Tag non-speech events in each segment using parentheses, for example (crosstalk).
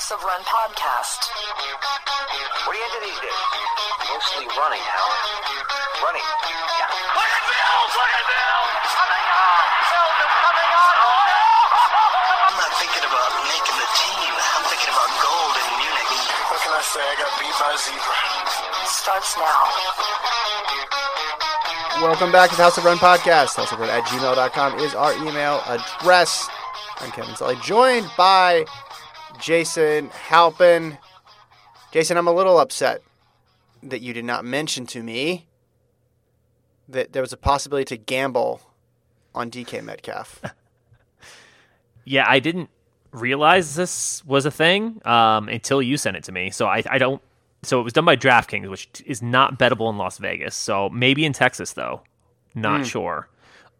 House of Run podcast. What are you into these days? Mostly running, Hal. Running. Yeah. Look at Bills! Look at Bills! Coming on! Bills is coming on! Oh, I'm not thinking about making the team. I'm thinking about gold in Munich. What can I say? I got beat by a zebra. Starts now. Welcome back to the House of Run podcast. House of Run at gmail.com is our email address. I'm Kevin Sully, joined by Jason Halpin. Jason, I'm a little upset that you did not mention to me that there was a possibility to gamble on DK Metcalf. (laughs) Yeah, I didn't realize this was a thing um, until you sent it to me. So I, I don't. So it was done by DraftKings, which is not bettable in Las Vegas. So maybe in Texas though, not sure.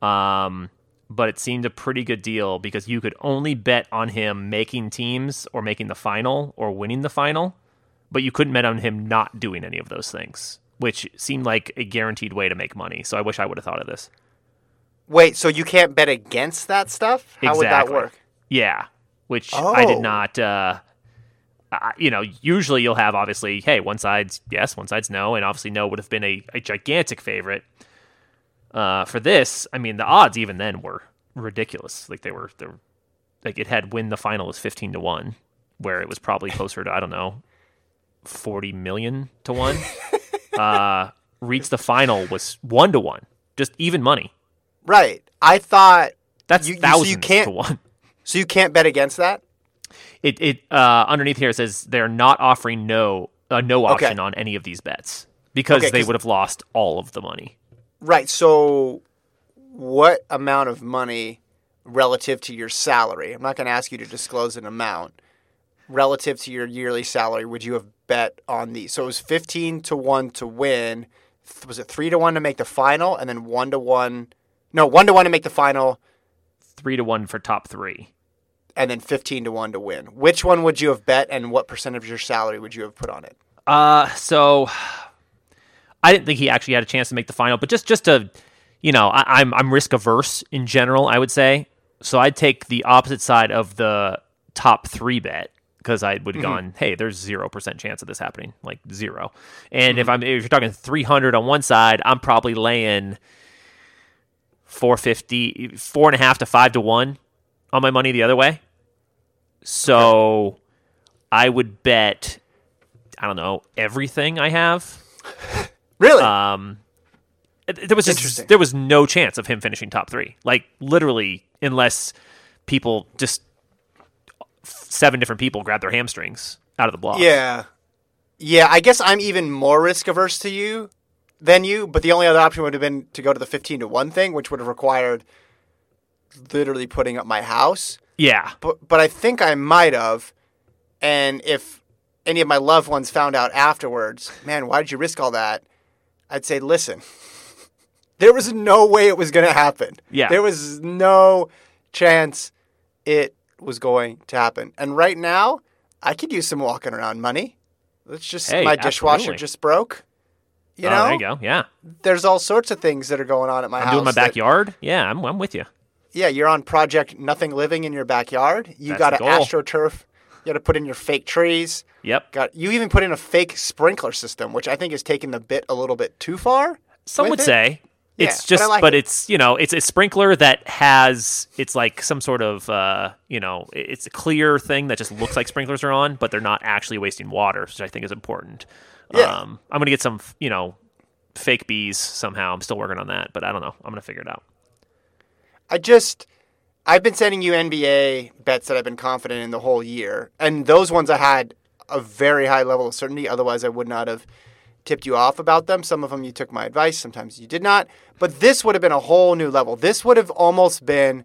Um, but it seemed a pretty good deal because you could only bet on him making teams or making the final or winning the final, but you couldn't bet on him not doing any of those things, which seemed like a guaranteed way to make money. So I wish I would have thought of this. Wait, so you can't bet against that stuff? How would that Exactly. work? Yeah, which I did Oh. not. Uh, I- you know, usually you'll have obviously, hey, one side's yes, one side's no, and obviously no would have been a, a gigantic favorite. Uh, for this, I mean, the odds even then were ridiculous. Like they were, they were like it had win the final was fifteen to one, where it was probably (laughs) closer to I don't know, forty million to one. (laughs) uh, reach the final was one to one, just even money. Right. I thought That's You- you- so thousands you can't- to one. so you can't bet against that? It it uh, underneath here it says they're not offering no uh, no Okay. option on any of these bets because Okay, they would have lost all of the money. Right. So, what amount of money relative to your salary? I'm not going to ask you to disclose an amount. Relative to your yearly salary, would you have bet on these? So it was 15 to 1 to win. Was it 3 to 1 to make the final and then 1 to 1? No, 1 to 1 to make the final Three to one for top three. and then 15 to 1 to win. Which one would you have bet and what percent of your salary would you have put on it? Uh, so I didn't think he actually had a chance to make the final, but just just to, you know, I, I'm I'm risk averse in general. I would say so. I'd take the opposite side of the top three bet because I would have mm-hmm. gone, hey, there's zero percent chance of this happening, like zero. And if mm-hmm. I'm if you're talking 300 on one side, I'm probably laying 450, four and a half to five to one on my money the other way. So I would bet, I don't know, everything I have. Really? Um, there was just there was no chance of him finishing top three. Like literally, unless people just seven different people grab their hamstrings out of the block. Yeah. Yeah, I guess I'm even more risk averse to you than you, but the only other option would have been to go to the 15 to 1 thing, which would have required literally putting up my house. yeah, But but I think I might have and if any of my loved ones found out afterwards, man, why did you risk all that? I'd say, "Listen. (laughs) There was no way it was going to happen. Yeah. There was no chance it was going to happen. And right now, I could use some walking around money. Let's just Hey, my dishwasher absolutely. just broke. You Oh, know, there you go. Yeah, there's all sorts of things that are going on at my I'm house. doing my that- backyard. Yeah, I'm I'm with you. yeah, you're on project Nothing Living in your backyard. You got to astroturf. You got to put in your fake trees. Yep. Got you even put in a fake sprinkler system, which I think is taking the bit a little bit too far. Some would it. say it's but just, but, like it. it's you know, it's a sprinkler that has it's like some sort of uh, you know, it's a clear thing that just looks like sprinklers are on, but they're not actually wasting water, which I think is important. Yeah. Um, I'm gonna get some, you know, fake bees somehow. I'm still working on that, but I don't know. I'm gonna figure it out. I just I've been sending you NBA bets that I've been confident in the whole year, and those ones I had a very high level of certainty. Otherwise, I would not have tipped you off about them. Some of them you took my advice, sometimes you did not. But this would have been a whole new level. This would have almost been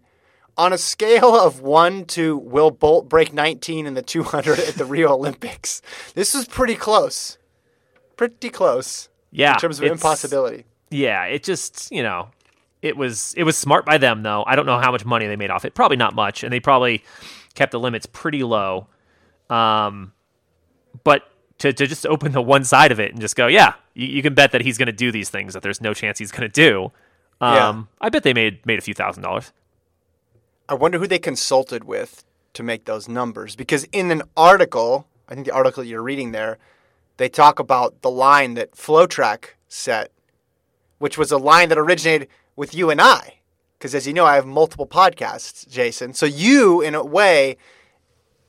on a scale of one to will Bolt break 19 in the 200 at the Rio Olympics. This was pretty close, pretty close Yeah, in terms of impossibility. Yeah, it just you know, it was it was smart by them though. I don't know how much money they made off it. Probably not much, and they probably kept the limits pretty low. Um, but to, to just open the one side of it and just go, yeah, you, you can bet that he's going to do these things that there's no chance he's going to do. Um, Yeah. I bet they made made a few thousand dollars. I wonder who they consulted with to make those numbers because in an article, I think the article you're reading there, they talk about the line that FloTrack set, which was a line that originated with you and I. Because as you know, I have multiple podcasts, Jason. So you, in a way,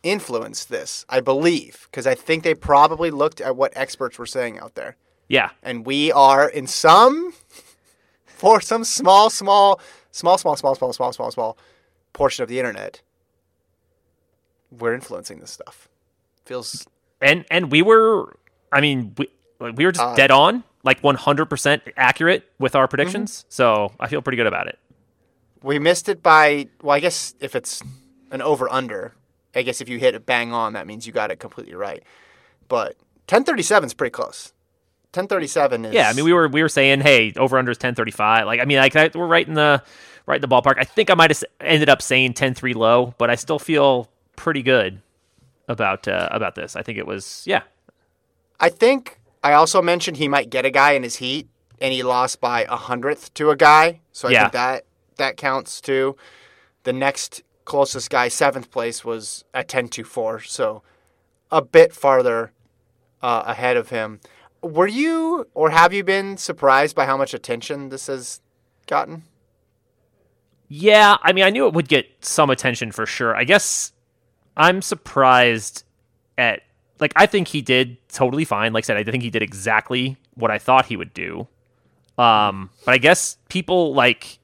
influenced this, I believe, because I think they probably looked at what experts were saying out there. Yeah. And we are in some, (laughs) for some small, small, small, small, small, small, small, small, small portion of the internet, we're influencing this stuff. Feels And and we were I mean, we we were just Uh, dead on, like 100% accurate with our predictions. So, I feel pretty good about it. we missed it by well, I guess if it's an over under, I guess if you hit it bang on, that means you got it completely right. But 1037 is pretty close. 1037 is Yeah, I mean, we were we were saying, hey, over under is ten thirty five. Like, I mean, like I, we're right in the right in the ballpark. I think I might have ended up saying 10-3 low, but I still feel pretty good about uh, about this. I think it was yeah, I think I also mentioned he might get a guy in his heat, and he lost by a hundredth to a guy. So I Yeah. think that that counts too. The next closest guy, seventh place, was at 10-2-4, so a bit farther uh, ahead of him. Were you or have you been surprised by how much attention this has gotten? yeah. I mean, I knew it would get some attention for sure. I guess I'm surprised at like I think he did totally fine. Like I said, I think he did exactly what I thought he would do. Um, but I guess people like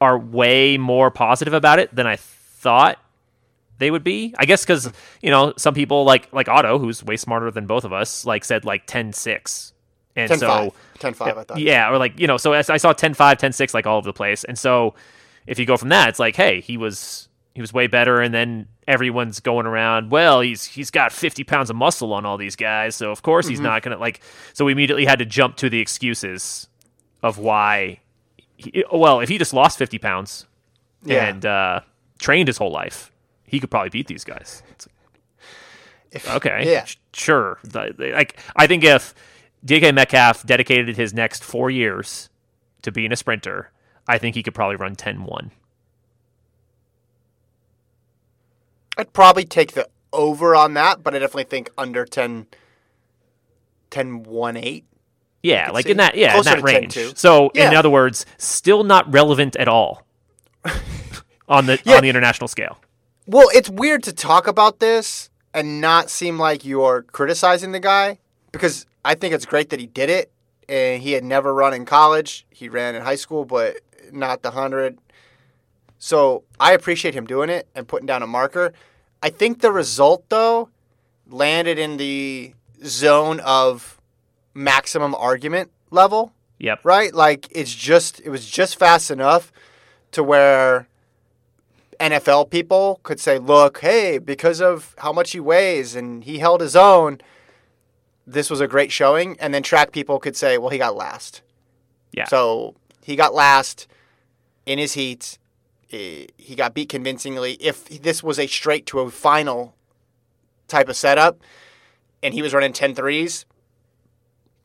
are way more positive about it than I thought they would be. I guess because you know some people like like Ato, who's way smarter than both of us, like said like 10-6. and 10-5. so 10-5, I thought. yeah, or like you know, so I saw 10-5, 10-6 like all over the place, and so if you go from that, it's like hey, he was he was way better, and then everyone's going around. Well, he's he's got fifty pounds of muscle on all these guys, so of course Mm-hmm. he's not gonna like. So we immediately had to jump to the excuses of why. He, well, if he just lost fifty pounds Yeah. and uh, trained his whole life, he could probably beat these guys. It's If- Okay. Yeah. Sure. Like I think if DK Metcalf dedicated his next four years to being a sprinter, I think he could probably run 10-1. I'd probably take the over on that, but I definitely think under 10 10 1 8. Yeah, like see. in that yeah, in that range. 10-2. So in other words, still not relevant at all (laughs) on the Yeah. on the international scale. Well, it's weird to talk about this and not seem like you're criticizing the guy because I think it's great that he did it. And he had never run in college. He ran in high school, but not the 100. So I appreciate him doing it and putting down a marker. I think the result, though, landed in the zone of maximum argument level Yep. right? Like it's just it was just fast enough to where NFL people could say, "Look, hey, because of how much he weighs and he held his own, this was a great showing." And then track people could say, "Well, he got last." Yeah. So he got last in his heat. He got beat convincingly. If this was a straight to a final type of setup, and he was running 10 threes,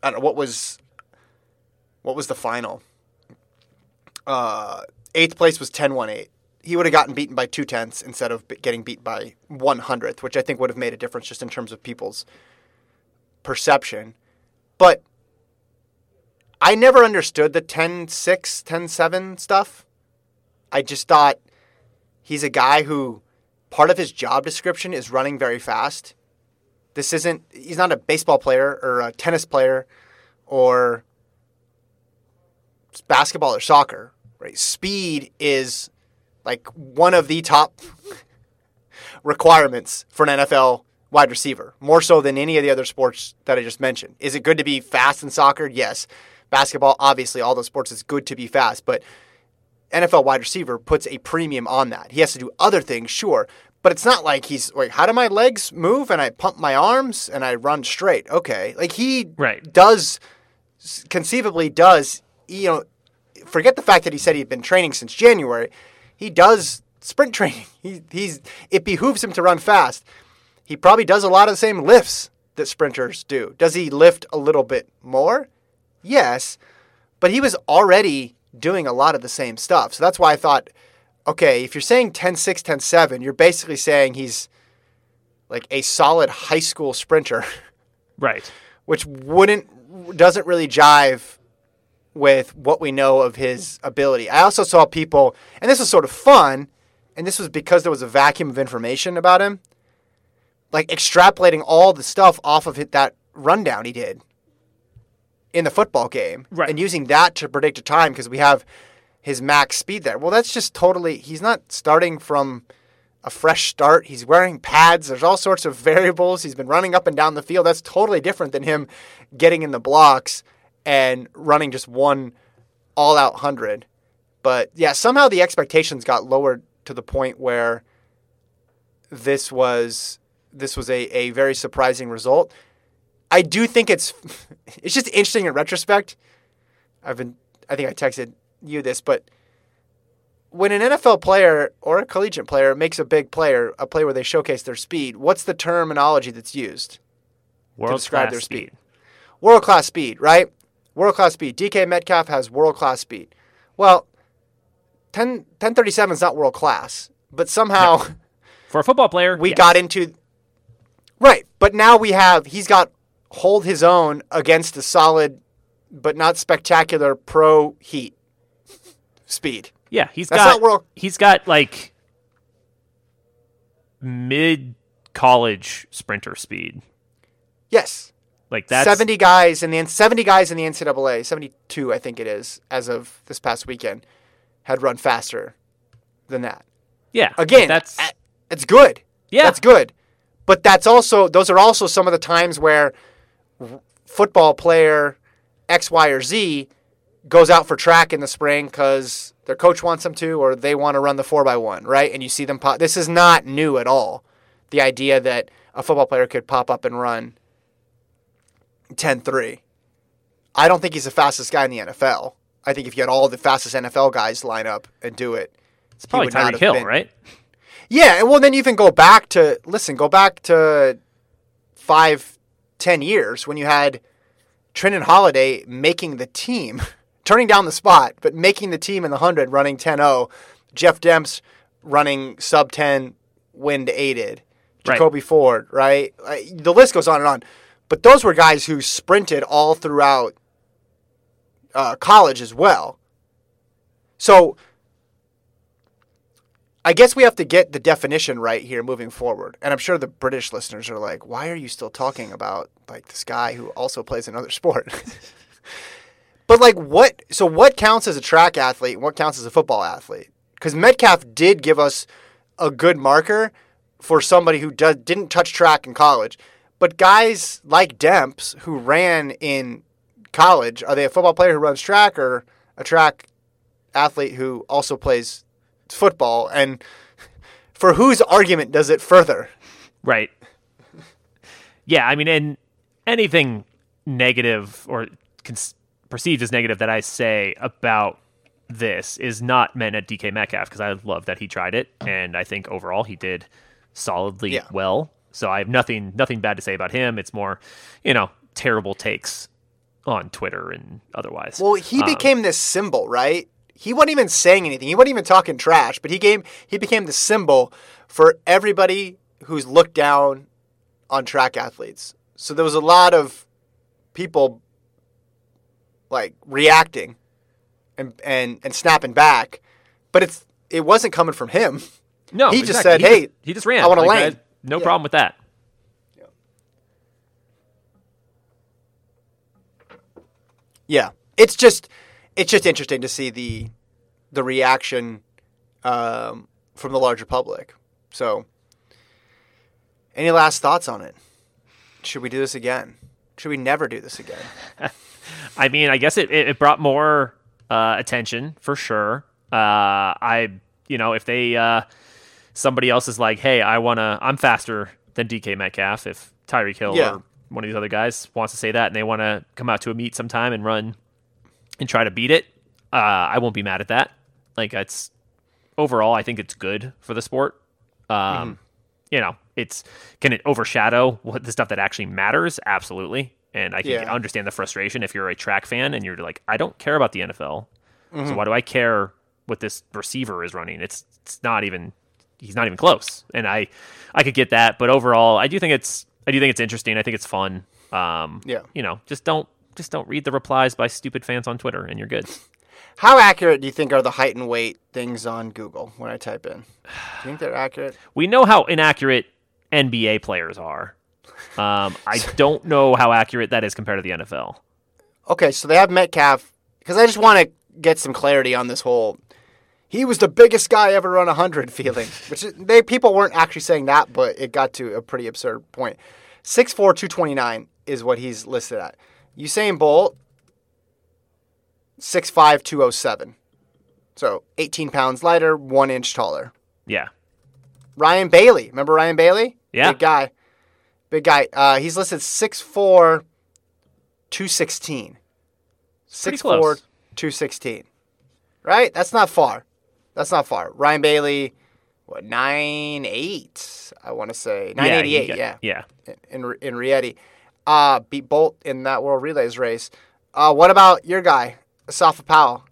I don't know what was what was the final. Uh, eighth place was 10-1-8. He would have gotten beaten by two tenths instead of getting beat by one hundredth, which I think would have made a difference just in terms of people's perception. But I never understood the 10-6, 10-7 stuff. I just thought he's a guy who part of his job description is running very fast. This isn't he's not a baseball player or a tennis player or basketball or soccer, right? Speed is like one of the top requirements for an NFL wide receiver, more so than any of the other sports that I just mentioned. Is it good to be fast in soccer? Yes. Basketball, obviously, all those sports is good to be fast, but NFL wide receiver puts a premium on that. He has to do other things, sure, but it's not like he's like, how do my legs move? And I pump my arms and I run straight. Okay, like he Right. does conceivably does you know forget the fact that he said he'd been training since January. He does sprint training. (laughs) He he's it behooves him to run fast. He probably does a lot of the same lifts that sprinters do. Does he lift a little bit more? Yes, but he was already doing a lot of the same stuff. So that's why I thought okay, if you're saying 10-6, 10-7, you're basically saying he's like a solid high school sprinter, (laughs) Right. which wouldn't doesn't really jive with what we know of his ability. I also saw people, and this was sort of fun, and this was because there was a vacuum of information about him, like extrapolating all the stuff off of it, that rundown he did in the football game, Right. and using that to predict a time because we have his max speed there. Well, that's just totally. He's not starting from a fresh start. He's wearing pads. There's all sorts of (laughs) variables. He's been running up and down the field. That's totally different than him getting in the blocks and running just one all out 100. But yeah, somehow the expectations got lowered to the point where this was this was a, a very surprising result. I do think it's (laughs) it's just interesting in retrospect. I've been I think I texted you this, but when an NFL player or a collegiate player makes a big player, a play where they showcase their speed, what's the terminology that's used? World describe their speed. speed. World class speed, right? World class speed. DK Metcalf has world class speed. Well, 10, 1037 is not world class, but somehow For a football player, we yes. got into right. But now we have he's got hold his own against a solid but not spectacular pro heat speed. Yeah, he's That's got world- he's got like mid college sprinter speed. Yes. Like that's 70 guys in the 70 guys in the NCAA, 72 I think it is as of this past weekend had run faster than that. yeah. Again, that's it's good. Yeah. That's good. But that's also those are also some of the times where football player X, Y, or Z goes out for track in the spring because their coach wants them to, or they want to run the four by one, right? And you see them pop. This is not new at all. The idea that a football player could pop up and run 10-3. I don't think he's the fastest guy in the NFL. I think if you had all the fastest NFL guys line up and do it, it's probably would not Tyreek have Hill, been- right? yeah, and well, then you can go back to listen. Go back to five, ten years when you had Trindon Holliday making the team, (laughs) turning down the spot, but making the team in the hundred, running 10-0. Jeff Demps running sub ten, wind aided. Right. Jacoby Ford, right? The list goes on and on. But those were guys who sprinted all throughout uh, college as well. So I guess we have to get the definition right here moving forward. And I'm sure the British listeners are like, why are you still talking about like this guy who also plays another (laughs) sport? (laughs) but like what so what counts as a track athlete and what counts as a football athlete? Cuz Metcalf did give us a good marker for somebody who does, didn't touch track in college. But guys like Demps who ran in college, are they a football player who runs track or a track athlete who also plays football and for whose argument does it further Right. Yeah, I mean, and anything negative or cons- perceived as negative that I say about this is not meant at DK Metcalf because I love that he tried it, and I think overall he did solidly Yeah. well. So I have nothing nothing bad to say about him. It's more, you know, terrible takes on Twitter and otherwise. well he Um, became this symbol right he wasn't even saying anything he wasn't even talking trash but he came he became the symbol for everybody who's looked down on track athletes so there was a lot of people like reacting and and and snapping back but it's it wasn't coming from him no, he just said, He "Hey, just, he just ran. I want a Like, lane." No Yeah. problem with that. Yeah, it's just it's just interesting to see the the reaction um, from the larger public. So, any last thoughts on it? Should we do this again? Should we never do this again? (laughs) I mean, I guess it, it, it brought more uh, attention for sure. Uh, I, you know, if they, uh, somebody else is like, hey, I want to, I'm faster than DK Metcalf. If Tyreek Hill Yeah. or one of these other guys wants to say that and they want to come out to a meet sometime and run and try to beat it, uh, I won't be mad at that. Like, it's overall, I think it's good for the sport. Um, You know, it's can it overshadow what the stuff that actually matters? Absolutely. And I can Yeah. understand the frustration if you're a track fan and you're like, I don't care about the NFL. So why do I care what this receiver is running. It's it's not even he's not even close. And I I could get that, but overall, I do think it's I do think it's interesting. I think it's fun. Um, Yeah. You know, just don't just don't read the replies by stupid fans on Twitter, and you're good. (laughs) How accurate do you think are the height and weight things on Google when I type in? Do you think they're accurate? (sighs) We know how inaccurate NBA players are. Um, I (laughs) don't know how accurate that is compared to the NFL. Okay, so they have Metcalf because I just want to get some clarity on this whole. He was the biggest guy ever run hundred feeling, (laughs) which they people weren't actually saying that, but it got to a pretty absurd point. 6'4", 229 is what he's listed at. Usain Bolt, 6'5", 207. So 18 pounds lighter, one inch taller. Yeah. Ryan Bailey. Remember Ryan Bailey? Yeah. Big guy. Big guy. Uh, he's listed 6'4", 216. 6'4", 216. Right? That's not far. That's not far. Ryan Bailey, what, 9'8", I want to say. 9'88", yeah. Yeah. In, in Rieti. Uh, beat Bolt in that World Relays race. Uh, what about your guy, Asafa Powell?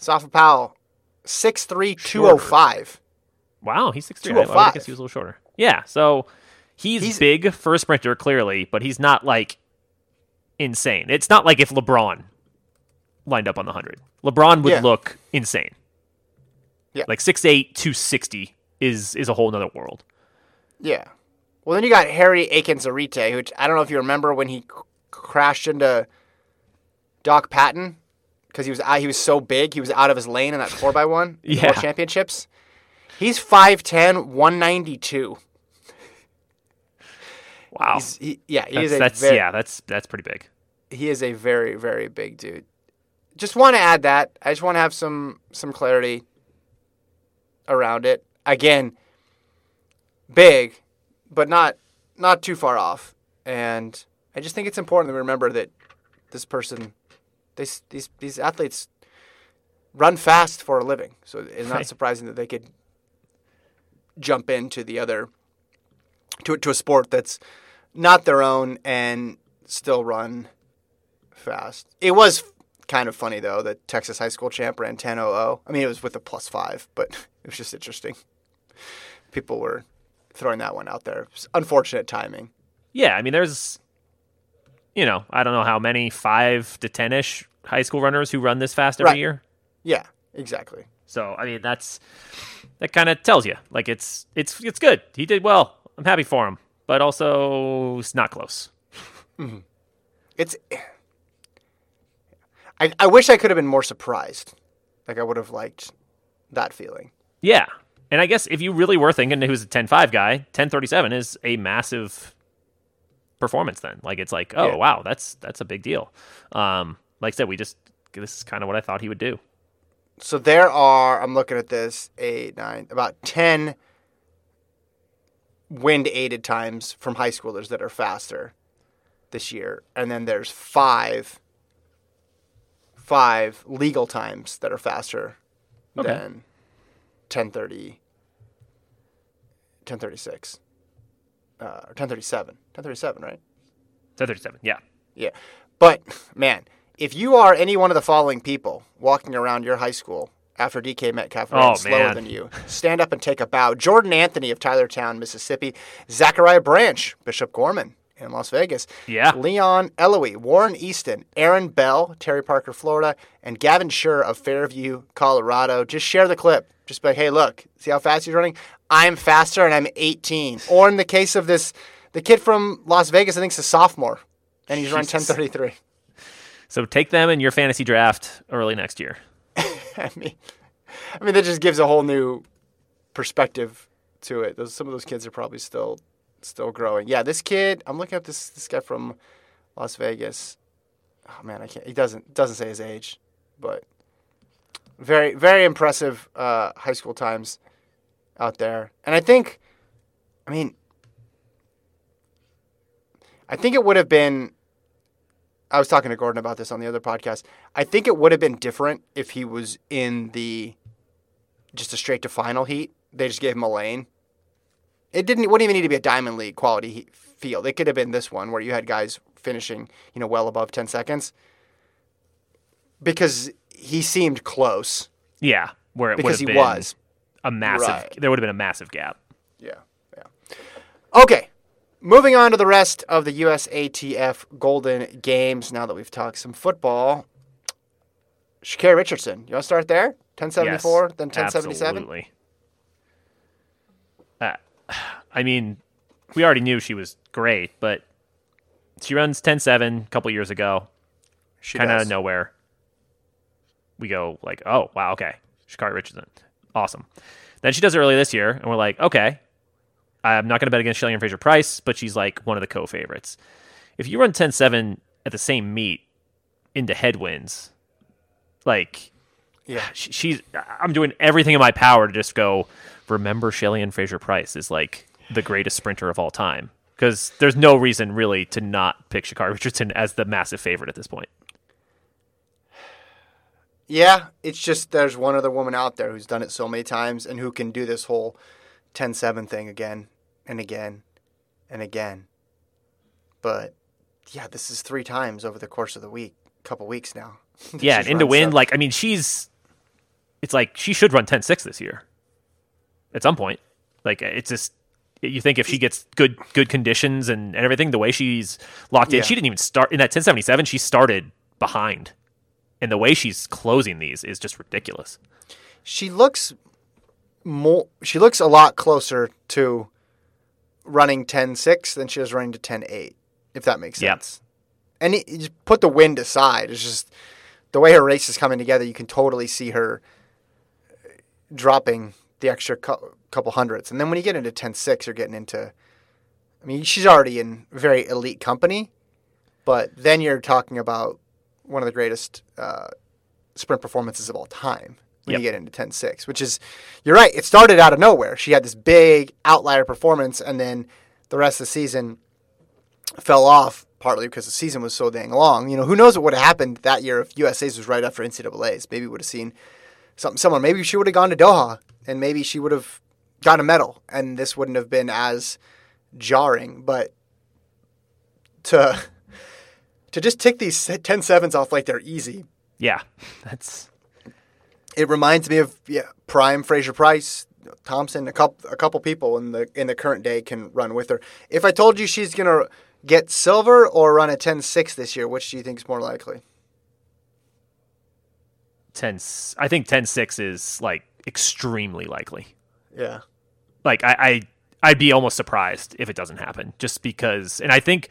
Asafa Powell, six three two oh five. Wow, he's 6'3". I- I would 205. guess he was a little shorter. Yeah, so he's, He's- big for a sprinter, clearly, but he's not like insane. It's not like if LeBron lined up on the 100. LeBron would Yeah. look insane. Yeah. Like 6'8", 260 is, is a whole nother world. Yeah. Well, then you got Harry Aikines-Aryeetey, which I don't know if you remember when he c- crashed into Doc Patton because he was out, he was so big, he was out of his lane in that 4x1 in Yeah. World Championships. He's 5'10", 192. Wow. He's, he, yeah, he that's, is a that's very, yeah, that's that's pretty big. he is a very very big dude. Just want to add that. I just want to have some some clarity around it. Again, big, but not not too far off. And I just think it's important that we remember that this person, this these these athletes run fast for a living. So it's not Right. surprising that they could jump into the other to to a sport that's not their own and still run fast. It was kind of funny though that Texas high school champ ran 10:00. I mean, it was with a plus five, but (laughs) it was just interesting. People were throwing that one out there. Unfortunate timing. Yeah, I mean, there's, you know, I don't know how many five to ten ish high school runners who run this fast every Right. year. Yeah, exactly. So I mean, that's that kind of tells you like it's it's it's good. He did well. I'm happy for him, but also it's not close. Mm-hmm. It's. I I wish I could have been more surprised. Like I would have liked that feeling. Yeah, and I guess if you really were thinking who's a 10-5 guy, 10-37 is a massive performance. Then, like it's like, oh Yeah. wow, that's that's a big deal. Um, like I said, we just this is kind of what I thought he would do. So there are, I'm looking at this, eight, nine, about 10 wind aided times from high schoolers that are faster this year. And then there's five, five legal times that are faster Okay. than 1030, 1036, uh, or 1037, 1037, right? 10-37, yeah. Yeah. But man, if you are any one of the following people walking around your high school after DK Metcalf ran Oh, slower man. than you, stand up and take a bow. Jordan Anthony of Tylertown, Mississippi. Zachariah Branch, Bishop Gorman in Las Vegas. Yeah. Leon Eloy, Warren Easton, Aaron Bell, Terry Parker, Florida, and Gavin Schur of Fairview, Colorado. Just share the clip. Just be like, hey, look, see how fast he's running? I'm faster and I'm 18. Or in the case of this, the kid from Las Vegas, I think he's a sophomore, and he's run Jesus. 1033. So take them in your fantasy draft early next year. (laughs) I mean, I mean that just gives a whole new perspective to it. Those some of those kids are probably still still growing. Yeah, this kid, I'm looking up this this guy from Las Vegas. Oh man, I can't. He doesn't doesn't say his age, but very very impressive uh, high school times out there. And I think, I mean, I think it would have been. I was talking to Gordon about this on the other podcast. I think it would have been different if he was in the just a straight to final heat. They just gave him a lane. It didn't. Wouldn't even need to be a diamond league quality field. It could have been this one where you had guys finishing, you know, well above ten seconds. Because he seemed close, Yeah. where it would because have he been was. a massive. Right. There would have been a massive gap. Yeah, yeah. Okay, moving on to the rest of the USATF Golden Games. Now that we've talked some football, Sha'Carri Richardson. You want to start there? Ten seventy four, Yes, then ten seventy seven. Absolutely. (sighs) I mean, we already knew she was great, but she runs 10-7 a couple years ago. kind of nowhere. We go like, oh wow, okay, Sha'Carri Richardson, awesome. Then she does it early this year, and we're like, okay, I'm not going to bet against Shelly-Ann Fraser-Pryce, but she's like one of the co-favorites. If you run 10-7 at the same meet into headwinds, like Yeah, (sighs) she, she's, I'm doing everything in my power to just go. Remember, Shelly-Ann Fraser-Pryce is like the greatest sprinter of all time because there's no reason really to not pick Sha'Carri Richardson as the massive favorite at this point. yeah. It's just there's one other woman out there who's done it so many times and who can do this whole 10-7 thing again and again and again. But yeah, this is three times over the course of the week, a couple weeks now. (laughs) yeah, and into win, stuff. like I mean, she's it's like she should run 10-6 this year at some point. Like it's just you think if she gets good good conditions and, and everything, the way she's locked in, Yeah. she didn't even start in that 1077. She started behind, and the way she's closing these is just ridiculous. she looks more she looks a lot closer to running 10-6 than she is running to 10-8 if that makes Yeah. sense and it, you put the wind aside it's just the way her race is coming together you can totally see her dropping the extra cou- couple hundreds. And then when you get into 10-6 you're getting into i mean she's already in very elite company but then you're talking about one of the greatest uh, sprint performances of all time when you get into 10-6 which is you're right it started out of nowhere. She had this big outlier performance and then the rest of the season fell off partly because the season was so dang long. You know who knows what would have happened that year if usa's was right after ncaa's maybe we would have seen something similar. Maybe she would have gone to doha and maybe she would have got a medal and this wouldn't have been as jarring but to (laughs) to just tick these 10 sevens off like they're easy Yeah, (laughs) that's it reminds me of yeah, prime Fraser-Pryce, Thompson, a couple a couple people in the in the current day can run with her. If I told you she's gonna get silver or run a 10-6 this year, which do you think is more likely? ten. I think 10-6 is like extremely likely. Yeah. like I, I I'd be almost surprised if it doesn't happen, just because. And I think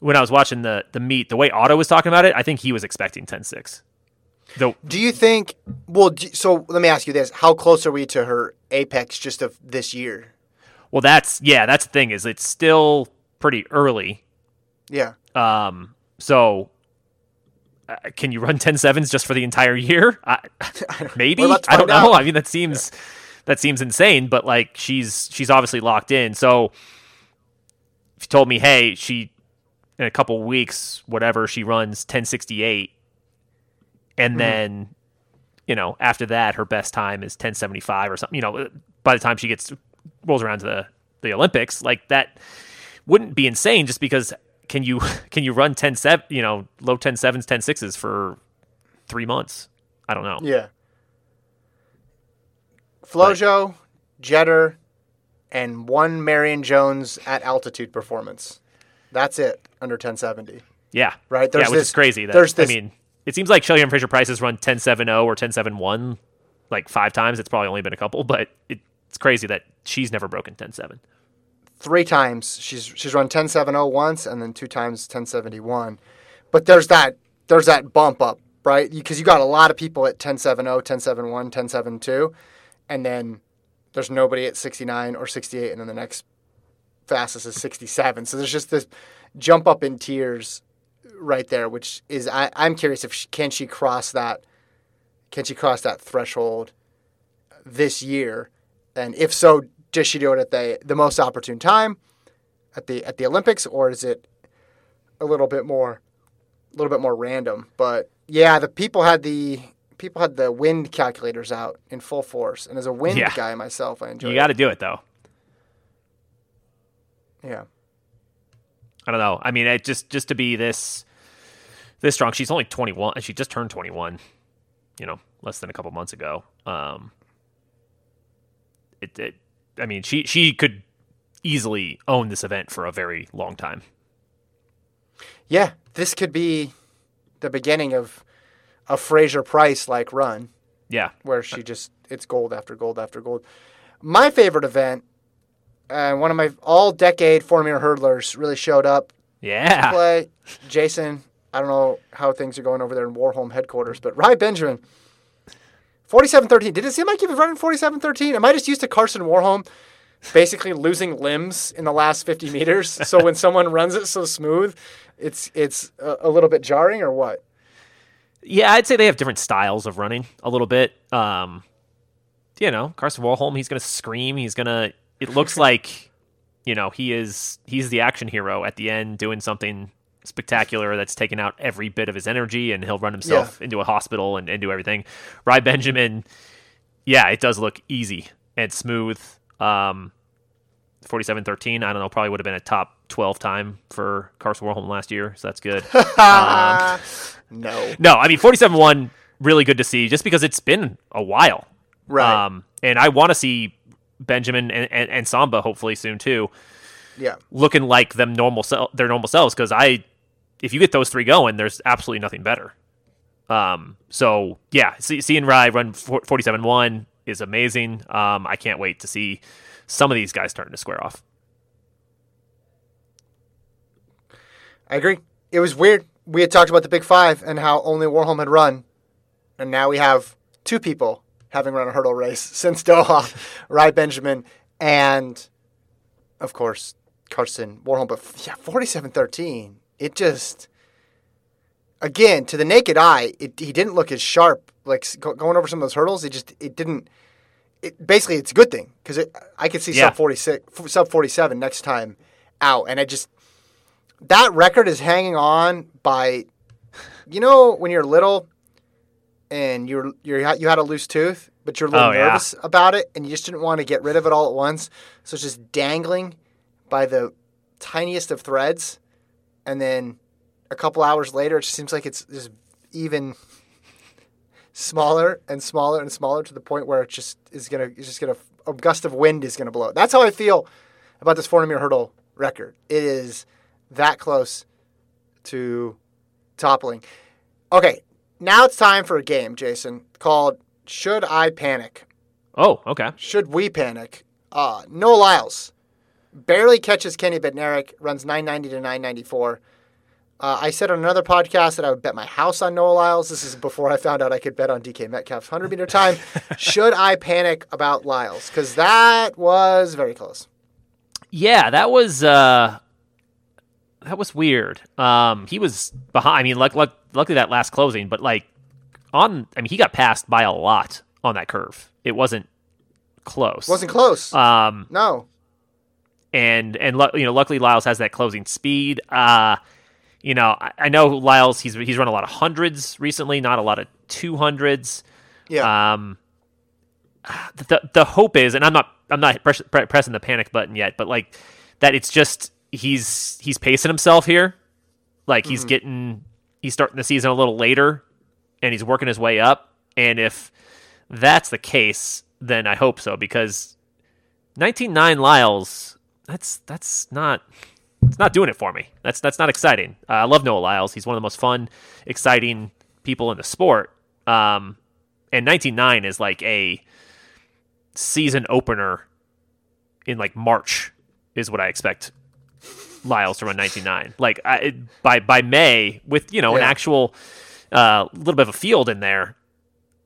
when I was watching the the meet, the way Ato was talking about it, I think he was expecting 10-6. Though Do you think? Well, do, so let me ask you this: How close are we to her apex just of this year? well, that's yeah, that's the thing is it's still pretty early. Yeah. Um, so uh, can you run 10 sevens just for the entire year? I, (laughs) maybe We're about to I don't know. out. I mean, that seems that seems insane, but like she's she's obviously locked in. So if you told me, hey, she in a couple weeks, whatever, she runs 1068, and Mm-hmm. then you know after that her best time is 1075 or something. You know, by the time she gets rolls around to the the Olympics, like that wouldn't be insane just because can you (laughs) can you run 10 7 you know low 10 sevens 10 sixes for three months i don't know Yeah. Flojo, Jeter, and one Marion Jones at altitude performance. That's it under 1070. yeah Right, yeah there's which this- is crazy that, there's this- i mean it seems like shelly-ann fraser-pryce has run 10 7 or 10 7 1 like five times it's probably only been a couple but it, it's crazy that she's never broken 10 7 three times. She's she's run 1070 once and then two times 1071. But there's that there's that bump up, right? Because you got a lot of people at 1070, 1071, 1072, and then there's nobody at 69 or 68 and then the next fastest is 67. So there's just this jump up in tiers right there which is I, I'm curious if she, can she cross that can she cross that threshold this year? And if so, does she do it at the the most opportune time at the at the Olympics, or is it a little bit more a little bit more random? But yeah, the people had the people had the wind calculators out in full force, and as a wind Yeah. guy myself, I enjoy. you got to do it though yeah. i don't know i mean it just just to be this this strong she's only 21 she just turned 21 you know less than a couple months ago. Um, it, it, I mean, she she could easily own this event for a very long time. Yeah, this could be the beginning of a Fraser-Pryce like run Yeah, where she uh, just it's gold after gold after gold. My favorite event, and one of my all decade meter hurdlers really showed up yeah. play. Jason, I don't know how things are going over there in Warholm headquarters, but Rai Benjamin, 47-13. Did it seem like he was running 47-13? Am I just used to Karsten Warholm basically losing limbs in the last 50 meters? (laughs) So when someone runs it so smooth, it's it's a, a little bit jarring or what? Yeah, I'd say they have different styles of running a little bit. Um, you know, Karsten Warholm, he's going to scream. He's going to, it looks (laughs) like, you know, he is, he's the action hero at the end doing something spectacular that's taken out every bit of his energy and he'll run himself into a hospital and, and do everything. Rai Benjamin, yeah, it does look easy and smooth. Um, 47 13, I don't know, probably would have been a top 12 time for Karsten Warholm last year, so that's good. (laughs) um, No. no, I mean 47 1 really good to see just because it's been a while. Right. Um and I want to see Benjamin and, and, and Samba hopefully soon too yeah. looking like them normal sel- their normal selves cuz I if you get those three going there's absolutely nothing better. Um so yeah, see, seeing Rai run 47 1 is amazing. Um I can't wait to see some of these guys starting to square off. I agree. It was weird. We had talked about the Big Five and how only Warholm had run, and now we have two people having run a hurdle race (laughs) since Doha, (laughs) Rai Benjamin and, of course, Karsten Warholm. But yeah, forty-seven thirteen. It just, again, to the naked eye, it, he didn't look as sharp. Like going over some of those hurdles, it just it didn't. It, basically, it's a good thing because I could see Yeah. sub forty six, sub forty seven next time out, and I just that record is hanging on by you know when you're little and you're you're you had a loose tooth but you're a little Oh, yeah. nervous about it and you just didn't want to get rid of it all at once so it's just dangling by the tiniest of threads and then a couple hours later it just seems like it's just even smaller and smaller and smaller to the point where it just is gonna it's just gonna a gust of wind is gonna blow that's how i feel about this 400 meter hurdle record it is that close to toppling. Okay, now it's time for a game, Jason, called Should I Panic? Oh, okay. Should we panic? Uh, Noah Lyles barely catches Kenny Bednarek, runs 990 to 994. Uh, I said on another podcast that I would bet my house on Noah Lyles. This is before I found out I could bet on DK Metcalf's 100 meter time. (laughs) Should I panic about Lyles? Because that was very close. Yeah, that was uh that was weird. Um he was behind I mean like luck, luckily that last closing, but like on I mean he got passed by a lot on that curve. It wasn't close. Wasn't close. um no. And and you know luckily Lyles has that closing speed. Uh you know, I, I know Lyles he's he's run a lot of hundreds recently, not a lot of 200s. Yeah. Um, the the hope is, and I'm not I'm not press, pre- pressing the panic button yet, but like that, it's just he's he's pacing himself here, like he's getting he's starting the season a little later, and he's working his way up. And if that's the case, then I hope so because 19.9 Lyles, that's that's not it's not doing it for me. That's that's not exciting. Uh, I love Noah Lyles. He's one of the most fun, exciting people in the sport. Um, and 19.9 is like a season opener in like March is what I expect Lyles to run 19.9. Like I, by by May with you know an Yeah. actual uh, little bit of a field in there.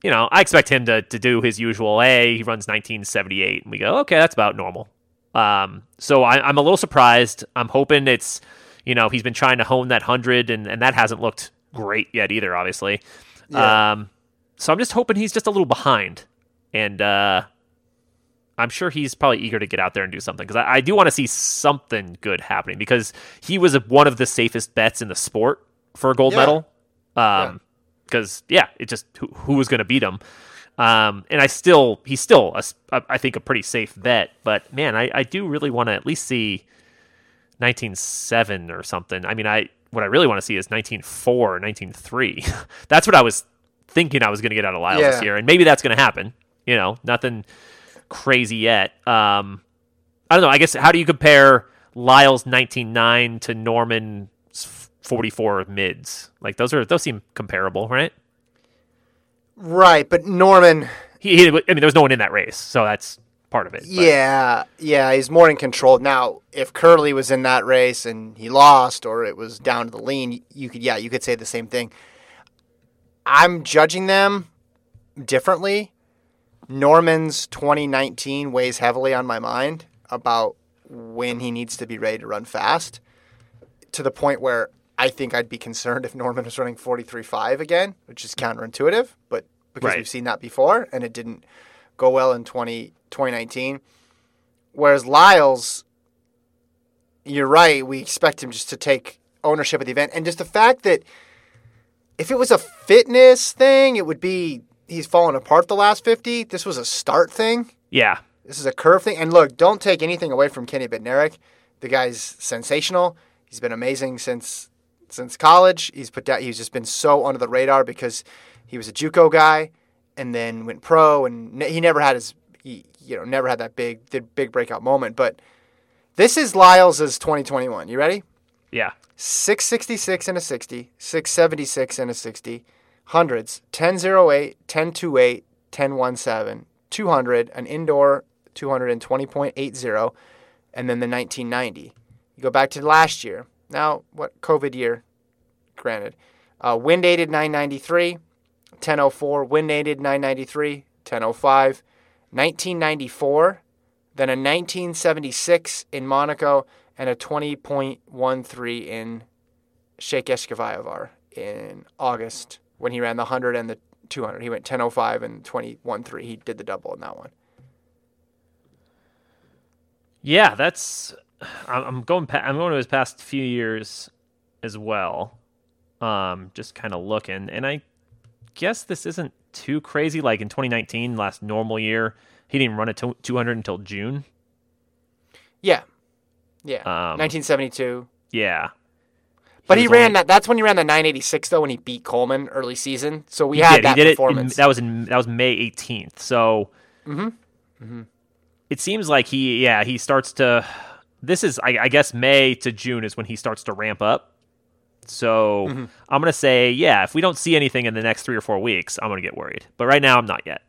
You know, I expect him to to do his usual. A he runs 1978, and we go, okay, that's about normal. Um, so I, I'm a little surprised. I'm hoping it's, you know, he's been trying to hone that hundred, and and that hasn't looked great yet either, obviously. Yeah. Um, so I'm just hoping he's just a little behind, and uh, I'm sure he's probably eager to get out there and do something because I, I do want to see something good happening because he was one of the safest bets in the sport for a gold Yeah. medal. Um, because yeah, it just who, who was going to beat him. Um, and I still he's still a I think a pretty safe bet, but man, I, I do really want to at least see 19.7 or something. I mean, I what I really want to see is 19.4, 19.3. (laughs) That's what I was thinking I was going to get out of Lyles this year, and maybe that's going to happen. You know, nothing crazy yet. Um, I don't know. I guess how do you compare Lyles 19.9 to Norman's 44 mids? Like those are those seem comparable, right? Right, but Norman, He, he I mean, there was no one in that race, so that's part of it. but- yeah, yeah, he's more in control now. If Kerley was in that race and he lost, or it was down to the lean, you could, yeah, you could say the same thing. I'm judging them differently. Norman's 2019 weighs heavily on my mind about when he needs to be ready to run fast, to the point where I think I'd be concerned if Norman was running 43.5 again, which is counterintuitive, but because Right. we've seen that before and it didn't go well in 20, 2019. Whereas Lyles, you're right, we expect him just to take ownership of the event. And just the fact that if it was a fitness thing, it would be he's fallen apart the last 50. This was a start thing. yeah, This is a curve thing. And look, don't take anything away from Kenny Bednarek. The guy's sensational. He's been amazing since since college. He's put down, he's just been so under the radar because he was a JUCO guy and then went pro and ne- he never had his he, you know never had that big the big breakout moment. But this is Lyles' 2021. You ready? yeah. 666 and a 60, 676 and a 60, hundreds, 1008, 1028, 1017, 200, an indoor 220.80, and then the 1990. You go back to last year. Now, what COVID year? Granted. Uh, wind aided 993, 1004, wind aided 993, 1005, 1994, then a 1976 in Monaco, and a 20.13 in Székesfehérvár in August when he ran the 100 and the 200. He went 10.05 and 21.3. He did the double in that one. Yeah, that's. I'm I'm going. Pa- I'm going to his past few years as well. Um, just kind of looking, and I guess this isn't too crazy. Like in 2019, last normal year, he didn't run a to- 200 until June. Yeah. Yeah. Um, 1972. Yeah, But he, was ran only- that. That's when he ran the 986 though when he beat Coleman early season. So we he had did. that he performance. it. That was in that was May 18th. So Mm-hmm. it seems like he. Yeah, he starts to. This is, I, I guess, May to June is when he starts to ramp up. So Mm-hmm. I'm gonna say, yeah, if we don't see anything in the next three or four weeks, I'm gonna get worried. But right now, I'm not yet.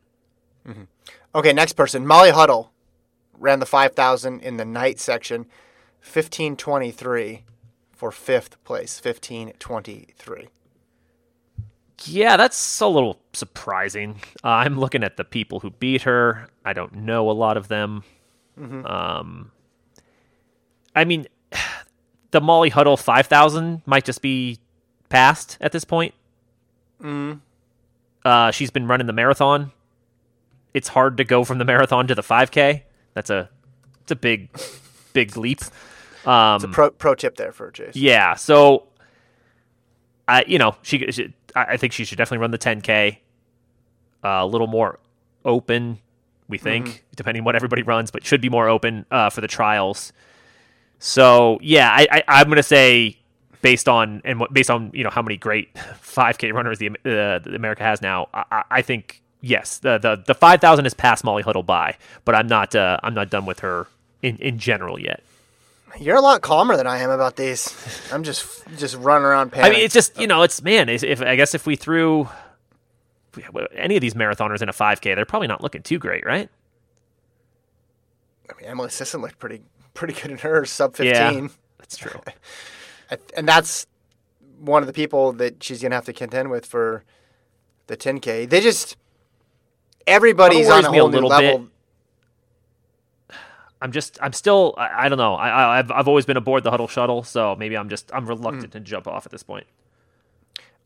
Okay, next person. Molly Huddle ran the 5,000 in the night section, 1523 for fifth place. 1523. Yeah, that's a little surprising. Uh, I'm looking at the people who beat her. I don't know a lot of them. Um, I mean, (sighs) the Molly Huddle 5000 might just be passed at this point. Mm. Uh, she's been running the marathon. It's hard to go from the (laughs) marathon to the 5K. That's a it's a big big leap. Um, It's a pro, pro tip there for Jason. yeah, so I you know she, she I think she should definitely run the 10k uh, a little more open. We think depending on what everybody runs, but should be more open uh, for the trials. So yeah, I, I I'm gonna say based on and what, based on you know how many great (laughs) 5k runners the uh, the America has now, I, I- think yes the the the 5000 is past Molly Huddle by, but I'm not uh, I'm not done with her in in general yet. You're a lot calmer than I am about these. I'm just just running around panicking. (laughs) I mean, it's just you know, it's man. If, if I guess if we threw any of these marathoners in a 5K, they're probably not looking too great, right? I mean, Emily Sisson looked pretty pretty good in her sub 15. Yeah, that's true. (laughs) And that's one of the people that she's gonna have to contend with for the 10k. They just everybody's on a me a whole new level. bit- (sighs) I'm just, I'm still, I, I don't know. I, I, I've, I've always been aboard the huddle shuttle, so maybe I'm just, I'm reluctant hmm. to jump off at this point.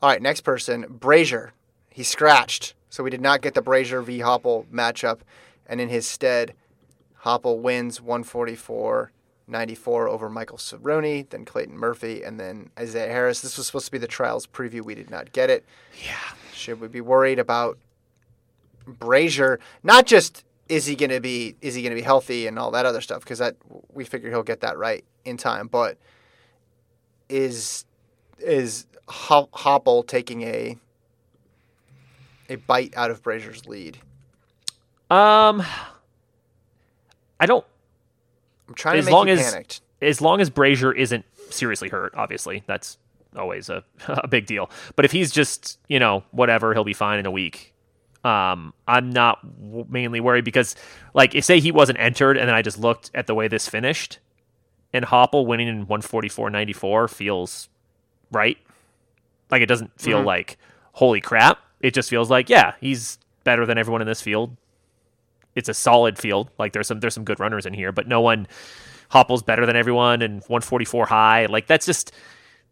All right, next person, Brazier. He scratched, so we did not get the Brazier v Hoppel matchup, and in his stead, Hoppel wins 144. 94 over Michael Saruni, then Clayton Murphy, and then Isaiah Harris. This was supposed to be the trials preview. We did not get it. Yeah. Should we be worried about Brazier? Not just is he going to be is he going to be healthy and all that other stuff because that we figure he'll get that right in time, but is is Hoppel taking a a bite out of Brazier's lead? Um, I don't. I'm trying As to make long you as panicked. as long as Brazier isn't seriously hurt, obviously that's always a (laughs) a big deal. But if he's just you know whatever, he'll be fine in a week. Um, I'm not w- mainly worried because, like, if say he wasn't entered, and then I just looked at the way this finished, and Hoppel winning in 144.94 feels right. Like it doesn't feel like holy crap. It just feels like yeah, he's better than everyone in this field. It's a solid field. Like there's some there's some good runners in here, but no one Hoppel's better than everyone and 144 high. Like that's just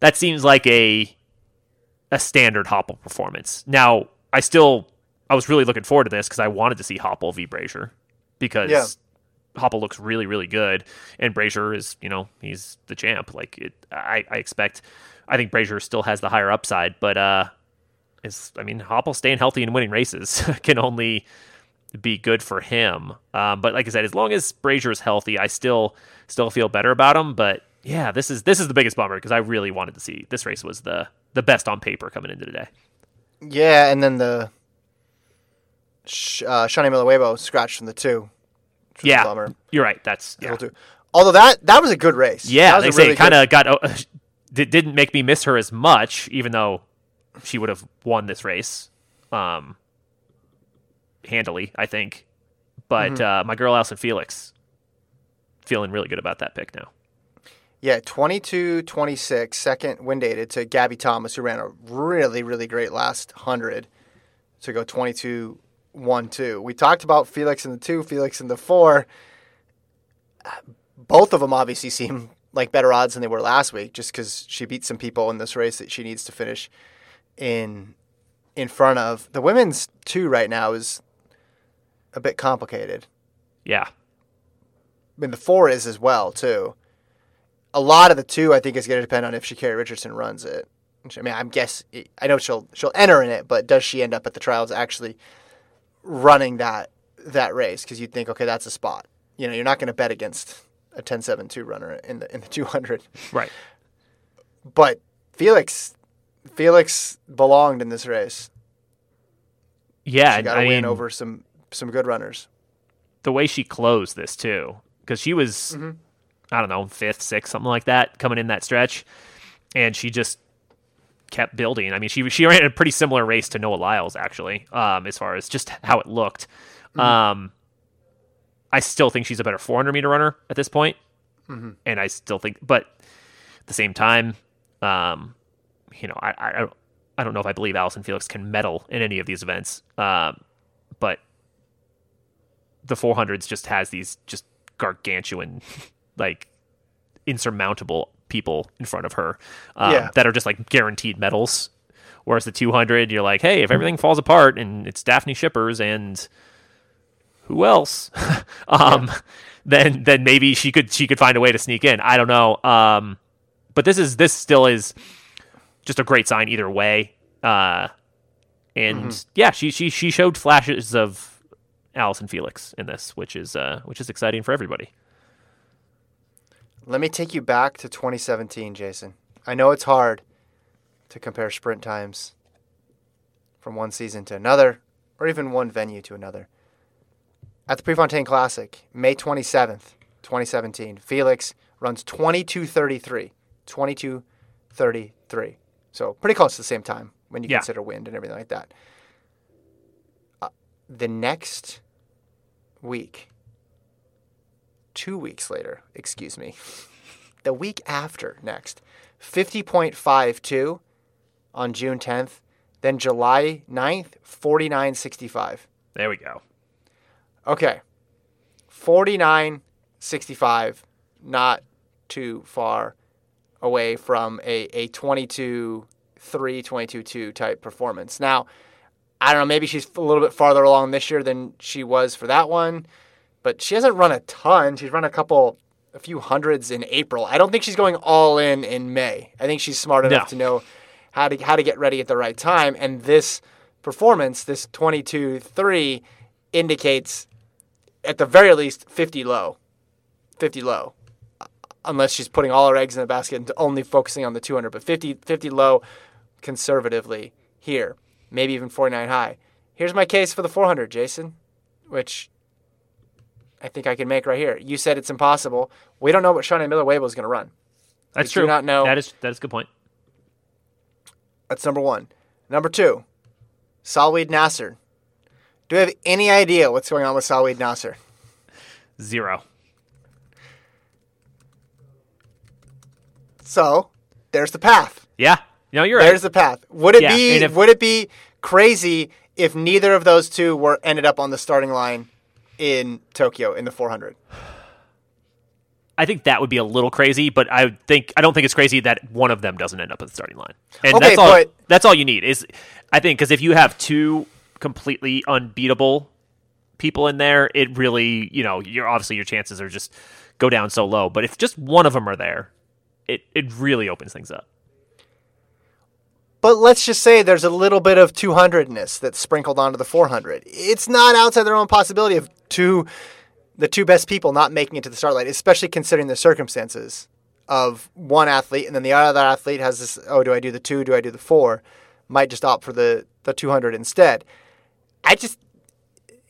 that seems like a a standard Hoppel performance. Now, I still I was really looking forward to this because I wanted to see Hoppel v Brazier because Yeah. Hoppel looks really really good and Brazier is you know he's the champ. Like it, I I expect I think Brazier still has the higher upside, but uh, is I mean Hoppel staying healthy and winning races (laughs) can only be good for him. Um, but like I said, as long as Brazier is healthy, I still still feel better about him. But yeah, this is this is the biggest bummer because I really wanted to see this race was the the best on paper coming into today. Yeah, and then the uh, Shaunae Miller-Uibo scratched from the two. which was a Yeah, bummer. you're right. That's yeah. Although that that was a good race. yeah. They say really kind of got uh, (laughs) didn't make me miss her as much, even though she would have won this race, um, handily, I think. But Mm-hmm. uh, my girl Allyson Felix, feeling really good about that pick now. Yeah, 22 26, second wind dated to Gabby Thomas, who ran a really, really great last 100 to go 22 1 2. We talked about Felix in the two, Felix in the four. Both of them obviously seem like better odds than they were last week just because she beat some people in this race that she needs to finish in in front of. The women's two right now is a bit complicated. Yeah, I mean, the four is as well too. A lot of the two, I think, is going to depend on if Sha'Carri Richardson runs it. Which, I mean, I'm guess I know she'll she'll enter in it, but does she end up at the trials actually running that that race? Because you'd think, okay, that's a spot. You know, you're not going to bet against a 10-7-2 runner in the in the (laughs) 200. right. But Felix, Felix belonged in this race. Yeah, She got I to win mean, over some some good runners. the way she closed this too, because she was, Mm-hmm. I don't know, fifth, sixth, something like that, coming in that stretch, and she just kept building. I mean, she she ran a pretty similar race to Noah Lyles actually, um, as far as just how it looked. Mm-hmm. Um, I still think she's a better 400 meter runner at this point, Mm-hmm. and I still think, but at the same time, um, you know, I, I don't. I don't know if I believe Allyson Felix can medal in any of these events, um, but the 400s just has these just gargantuan, (laughs) like insurmountable people in front of her um, Yeah. that are just like guaranteed medals. Whereas the 200, you're like, hey, if everything falls apart and it's Dafne Schippers and who else, (laughs) um, then then maybe she could she could find a way to sneak in. I don't know. Um, but this is this still is just a great sign either way. Uh, and yeah, she she she showed flashes of Allyson Felix in this, which is uh, which is exciting for everybody. Let me take you back to 2017, Jason. I know it's hard to compare sprint times from one season to another, or even one venue to another. At the Prefontaine Classic, May 27th, 2017, Felix runs 22:33. 22:33. So pretty close to the same time when you Yeah. consider wind and everything like that. Uh, the next week, two weeks later, excuse me, the week after next, 50.52 on June 10th, then July 9th, 49.65. There we go. Okay. 49.65, not too far away from a, a 22 3, 22 2 type performance. Now, I don't know, maybe she's a little bit farther along this year than she was for that one, but she hasn't run a ton. She's run a couple, a few hundreds in April. I don't think she's going all in in May. I think she's smart enough No. to know how to how to get ready at the right time. And this performance, this 22 3, indicates at the very least 50 low. 50 low. Uh, unless she's putting all her eggs in the basket and only focusing on the 200, but 50, 50 low conservatively here, maybe even 49 high. Here's my case for the 400, Jason, which I think I can make right here. You said it's impossible. We don't know what Shaunae Miller-Uibo is going to run. That's do true. not know- That is that is a good point. That's number one. Number two, Salwa Eid Naser. Do we have any idea what's going on with Salwa Eid Naser? Zero. So there's the path. Yeah. No, you're right. There's right. the path. Would it Yeah, be if- would it be crazy if neither of those two were ended up on the starting line in Tokyo in the 400? I think that would be a little crazy, but I think I don't think it's crazy that one of them doesn't end up at the starting line. And Okay, that's all. but- that's all you need is, I think, because if you have two completely unbeatable people in there, it really, you know, you're obviously your chances are just go down so low. But if just one of them are there, it it really opens things up. But let's just say there's a little bit of 200ness that's sprinkled onto the 400. It's not outside their own possibility of two, the two best people not making it to the start line, especially considering the circumstances of one athlete and then the other athlete has this. Oh, do I do the two? Do I do the four? Might just opt for the the 200 instead. I just,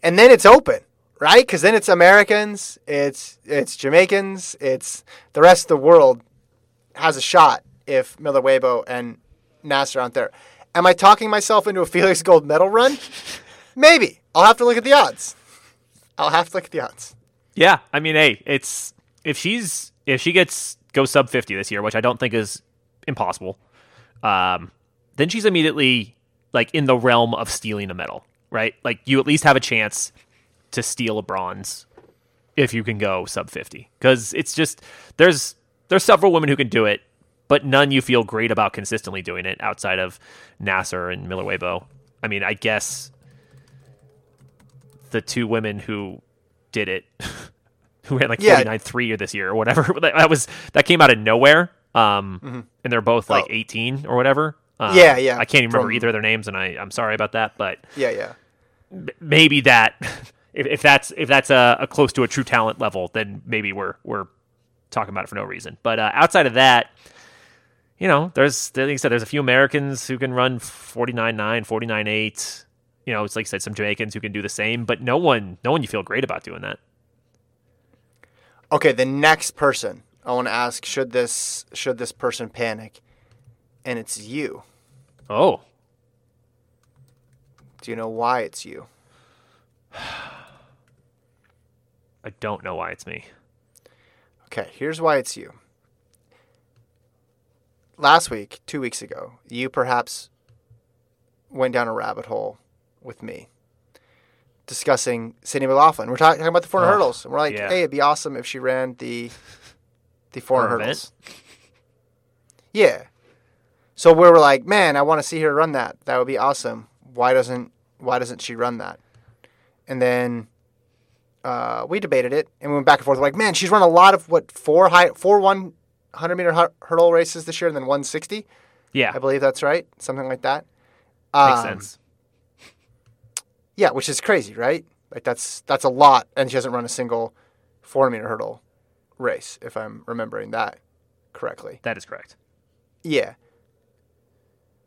and then it's open, right? Because then it's Americans, it's it's Jamaicans, it's the rest of the world has a shot if Miller-Uibo and Naser aren't there. Am I talking myself into a (laughs) Felix Gold medal run? Maybe. I'll have to look at the odds. I'll have to look at the odds. Yeah, I mean, hey, it's if she's if she gets go sub fifty this year, which I don't think is impossible, um, then she's immediately like in the realm of stealing a medal, right? Like you at least have a chance to steal a bronze if you can go sub fifty, because it's just there's there's several women who can do it, but none you feel great about consistently doing it outside of Naser and Miller-Uibo. I mean, I guess the two women who did it, (laughs) who had like Yeah. forty nine three or this year or whatever. (laughs) That was that came out of nowhere. Um, and they're both like Oh. eighteen or whatever. Um, Yeah, yeah, I can't even remember from- either of their names, and I I'm sorry about that, but Yeah, yeah. maybe that (laughs) if, if that's if that's a, a close to a true talent level, then maybe we're we're talking about it for no reason. But uh, outside of that, you know, there's like you said, there's a few Americans who can run 49.9, 49.8. You know, it's like you said, some Jamaicans who can do the same, but no one, no one you feel great about doing that. Okay, the next person I want to ask should this should this person panic? And it's you. Oh, Do you know why it's you? (sighs) I don't know why it's me. Okay, here's why it's you. Last week, two weeks ago, you perhaps went down a rabbit hole with me discussing Sydney McLaughlin. We're talking about the 400 Oh, hurdles. And we're like, yeah. hey, it'd be awesome if she ran the the 400 hurdles. Yeah. So we were like, man, I want to see her run that. That would be awesome. Why doesn't Why doesn't she run that? And then uh, we debated it and we went back and forth. We're like, man, she's run a lot of what four high four one hundred meter hu- hurdle races this year, and then one sixty. Yeah, I believe that's right, something like that. makes Um, sense. Yeah, which is crazy, right? Like that's that's a lot, and she hasn't run a single four meter hurdle race, if I'm remembering that correctly. That is correct. Yeah.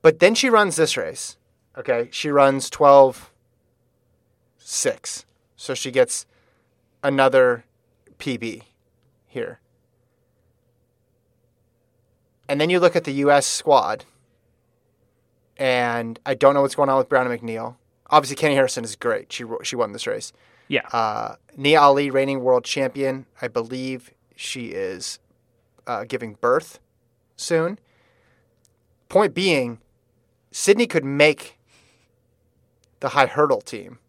But then she runs this race. Okay. She runs 12 6. So she gets another PB here. And then you look at the U.S. squad, and I don't know what's going on with Brown and McNeal. Obviously, Keni Harrison is great. She she won this race. Yeah, Uh, Nia Ali, reigning world champion. I believe she is uh, giving birth soon. Point being, Sydney could make the high hurdle team.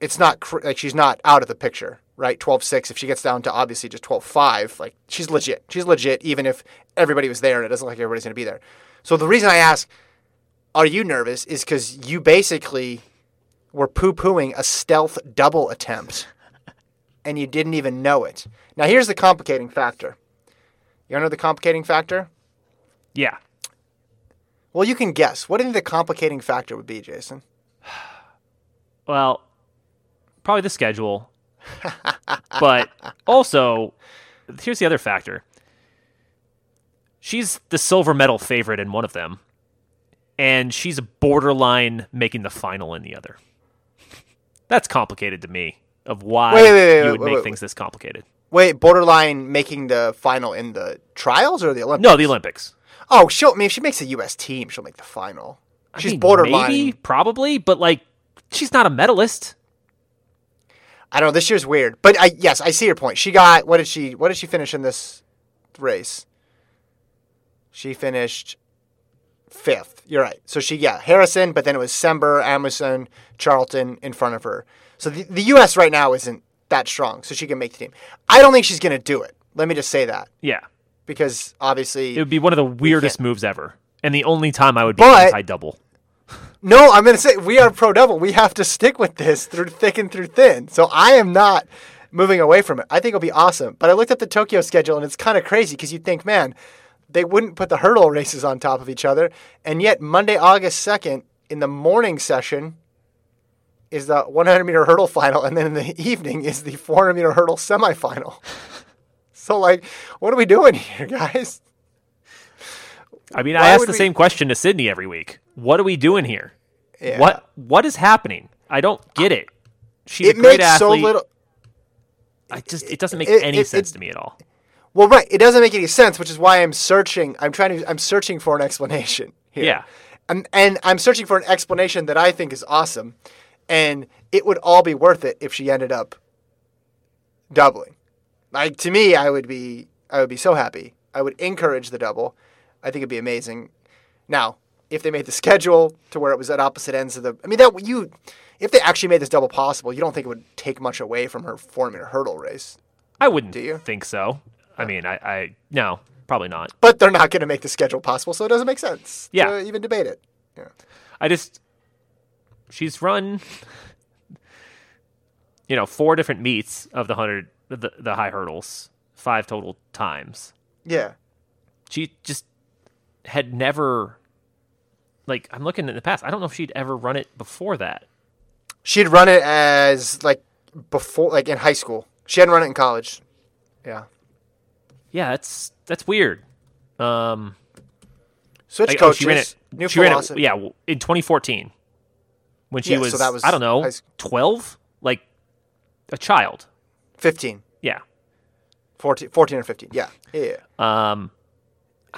It's not cr- like she's not out of the picture, right? 12-6. If she gets down to obviously just 12-5, like she's legit. She's legit, even if everybody was there and it doesn't look like everybody's going to be there. So the reason I ask, are you nervous, is because you basically were poo-pooing a stealth double attempt, (laughs) and you didn't even know it. Now here's the complicating factor. You know the complicating factor? yeah. Well, you can guess. What do you think the complicating factor would be, Jason? (sighs) Well, probably the schedule. But also, here's the other factor. She's the silver medal favorite in one of them. and she's borderline making the final in the other. That's complicated to me. Of why Wait, wait, wait, you would make things this complicated. Wait, borderline making the final in the trials or the Olympics? No, the Olympics. Oh, she'll. I mean, if she makes a U.S. team, she'll make the final. I She's mean, borderline. maybe, probably, but like, she's not a medalist. I don't know. This year's weird, but I yes, I see your point. She got what did she? What did she finish in this race? She finished fifth. You're right. So she yeah Harrison, but then it was Sember, Emerson, Charlton in front of her. So the, the U.S. right now isn't that strong, so she can make the team. I don't think she's going to do it. Let me just say that Yeah, because obviously it would be one of the weirdest moves ever, and the only time I would be But- anti-double. No, I'm going to say we are pro double. We have to stick with this through thick and through thin. So I am not moving away from it. I think it'll be awesome. But I looked at the Tokyo schedule and it's kind of crazy because you'd think, man, they wouldn't put the hurdle races on top of each other. And yet, Monday, August 2nd, in the morning session, is the 100 meter hurdle final. And then in the evening is the 400 meter hurdle semifinal. (laughs) So, like, what are we doing here, (laughs) guys? I mean, Why I ask the we- same question to Sydney every week. What are we doing here? Yeah. What What is happening? I don't get it. She's It a great makes so athlete. little. I just it doesn't make it- any it- sense to me at all. Well, right. It doesn't make any sense, which is why I'm searching. I'm trying to. I'm searching for an explanation here. Yeah. And, and I'm searching for an explanation that I think is awesome, and it would all be worth it if she ended up doubling. Like to me, I would be. I would be so happy. I would encourage the double. I think it'd be amazing. Now, if they made the schedule to where it was at opposite ends of the, I mean that you, if they actually made this double possible, you don't think it would take much away from her four meter hurdle race. I wouldn't Do you? think so. I mean, I, I no, probably not. but they're not going to make the schedule possible, so it doesn't make sense Yeah. to even debate it. Yeah. I just she's run you know, four different meets of the 100 the, the high hurdles, five total times. Yeah. She just had never like I'm looking in the past. I don't know if she'd ever run it before that. She'd run it as like before, like in high school. She hadn't run it in college. Yeah. Yeah, that's that's weird. Um Switch like, oh, she ran it. new she ran it. Yeah, in 2014, when she Yeah, so was, that was I don't know, 12, like a child. 15, Yeah. 14, 14 or 15. Yeah. Yeah. yeah. Um,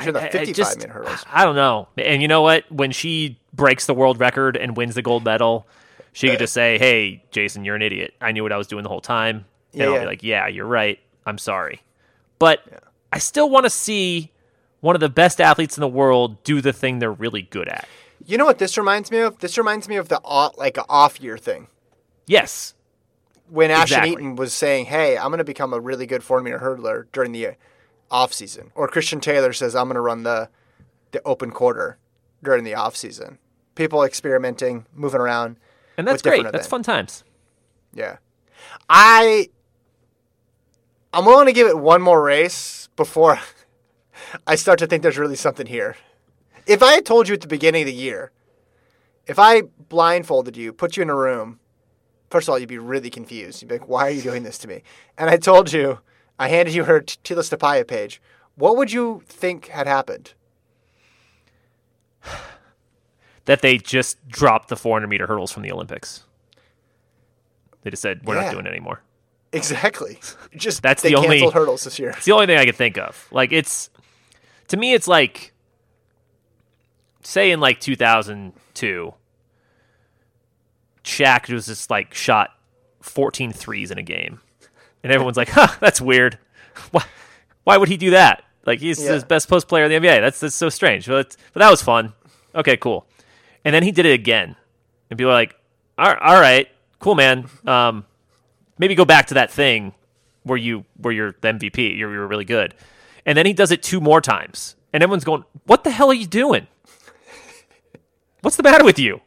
Ran the I- I 55 just- minute hurdles. I don't know. And you know what? When she breaks the world record and wins the gold medal, she could uh, just say, "Hey, Jason, you're an idiot. I knew what I was doing the whole time." And Yeah, I'll yeah. be like, "Yeah, you're right. I'm sorry." But I still want to see one of the best athletes in the world do the thing they're really good at. You know what this reminds me of? This reminds me of the off, like off year thing. Yes. When Ashton Exactly. Eaton was saying, "Hey, I'm going to become a really good 4 meter hurdler during the off season," or Christian Taylor says, "I'm going to run the the open quarter during the off season." People experimenting, moving around. And that's great. That's fun times. Yeah. I I'm willing to give it one more race before (laughs) I start to think there's really something here. If I had told you at the beginning of the year, if I blindfolded you, put you in a room, first of all, you'd be really confused. You'd be like, why are you doing this to me? And I told you, I handed you her T- Tila page. What would you think had happened? That they just dropped the 400 meter hurdles from the Olympics. They just said we're Yeah. not doing it anymore. Exactly. (laughs) Just That's they the only- hurdles this year. It's the only thing I could think of. Like it's to me, it's like say in like 2002, Shaq was just like shot 14 threes in a game, and everyone's like, "Huh, that's weird. Why? Why would he do that? Like he's Yeah. the best post player in the NBA. That's that's so strange. But but that was fun. Okay, cool. And then he did it again, and people are like, "All right, all right cool, man. Um, maybe go back to that thing where you where you're the MVP. You're, you're really good. And then he does it two more times, and everyone's going, "What the hell are you doing? What's the matter with you?"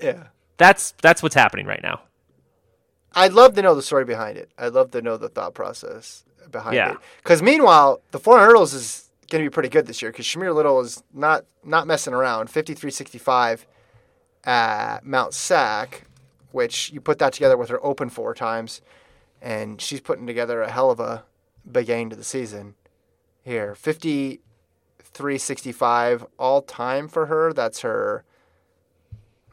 Yeah. That's that's what's happening right now. I'd love to know the story behind it. I'd love to know the thought process behind Yeah. it. Because meanwhile, the 400 hurdles is going to be pretty good this year because Shamier Little is not not messing around. 53.65 at Mount Sac, which you put that together with her open four times, and she's putting together a hell of a big end to the season. Here, 53.65 all time for her. That's her.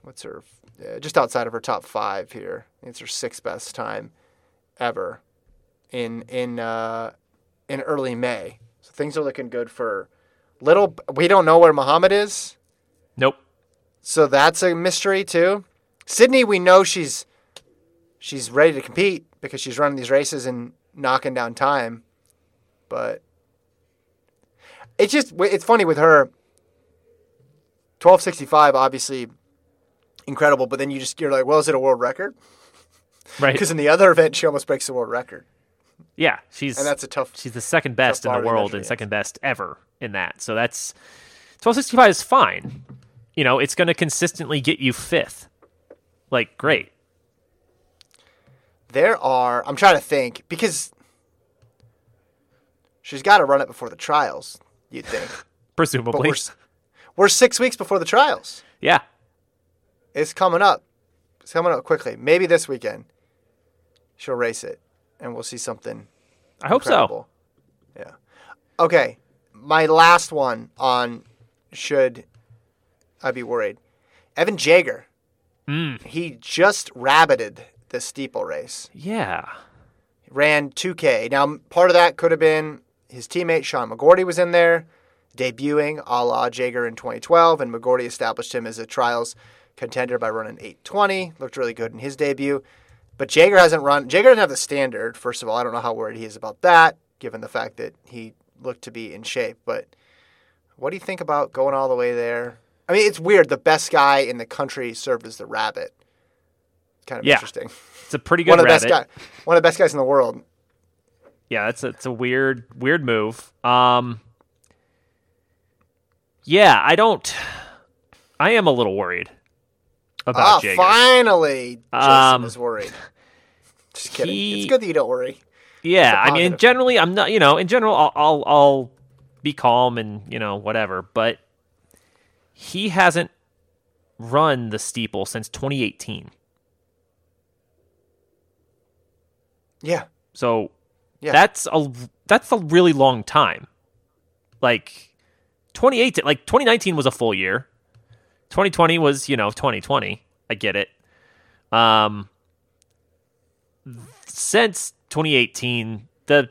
What's her? Uh, just outside of her top five here. It's her sixth best time ever in in uh, in early May. So things are looking good for little. We don't know where Muhammad is, Nope. so that's a mystery too. Sydney, we know she's she's ready to compete because she's running these races and knocking down time, but it's just it's funny with her. Twelve sixty five, obviously incredible, but then you just you're like, well, is it a world record? Right. (laughs) Because in the other event, she almost breaks the world record, Yeah, she's and that's a tough. she's the second best in the world and second best ever in that. So that's 1265 is fine. You know, it's going to consistently get you fifth. Like great. There are. I'm trying to think because she's got to run it before the trials. You'd think, (laughs) Presumably. we're we're six weeks before the trials. yeah. It's coming up. It's coming up quickly. Maybe this weekend she'll race it, and we'll see something I hope so. Yeah. Okay. My last one on should I be worried? Evan Jager. Mm. He just rabbited the steeple race. Yeah. ran 2K. Now, part of that could have been his teammate Sean McGorty was in there, debuting a la Jager in 2012, and McGorty established him as a trials contender by running 820. Looked really good in his debut. But Jager hasn't run. Jager doesn't have the standard. First of all, I don't know how worried he is about that, given the fact that he looked to be in shape. But what do you think about going all the way there? I mean, it's weird. The best guy in the country served as the rabbit. Kind of Yeah. interesting. It's a pretty good One of the rabbit. best guy, one of the best guys in the world. Yeah, that's a, it's a weird weird move. Um Yeah, I don't I am a little worried about Ah, Jager. finally, Jason Um, is worried. (laughs) Just kidding. he- It's good that you don't worry. Yeah, I mean, generally, I'm not. You know, in general, I'll, I'll I'll be calm and you know whatever. But he hasn't run the steeple since 2018. Yeah, So Yeah. that's a that's a really long time. Like 2018, like 2019 was a full year. 2020 was, you know, 2020. I get it. Um since 2018, the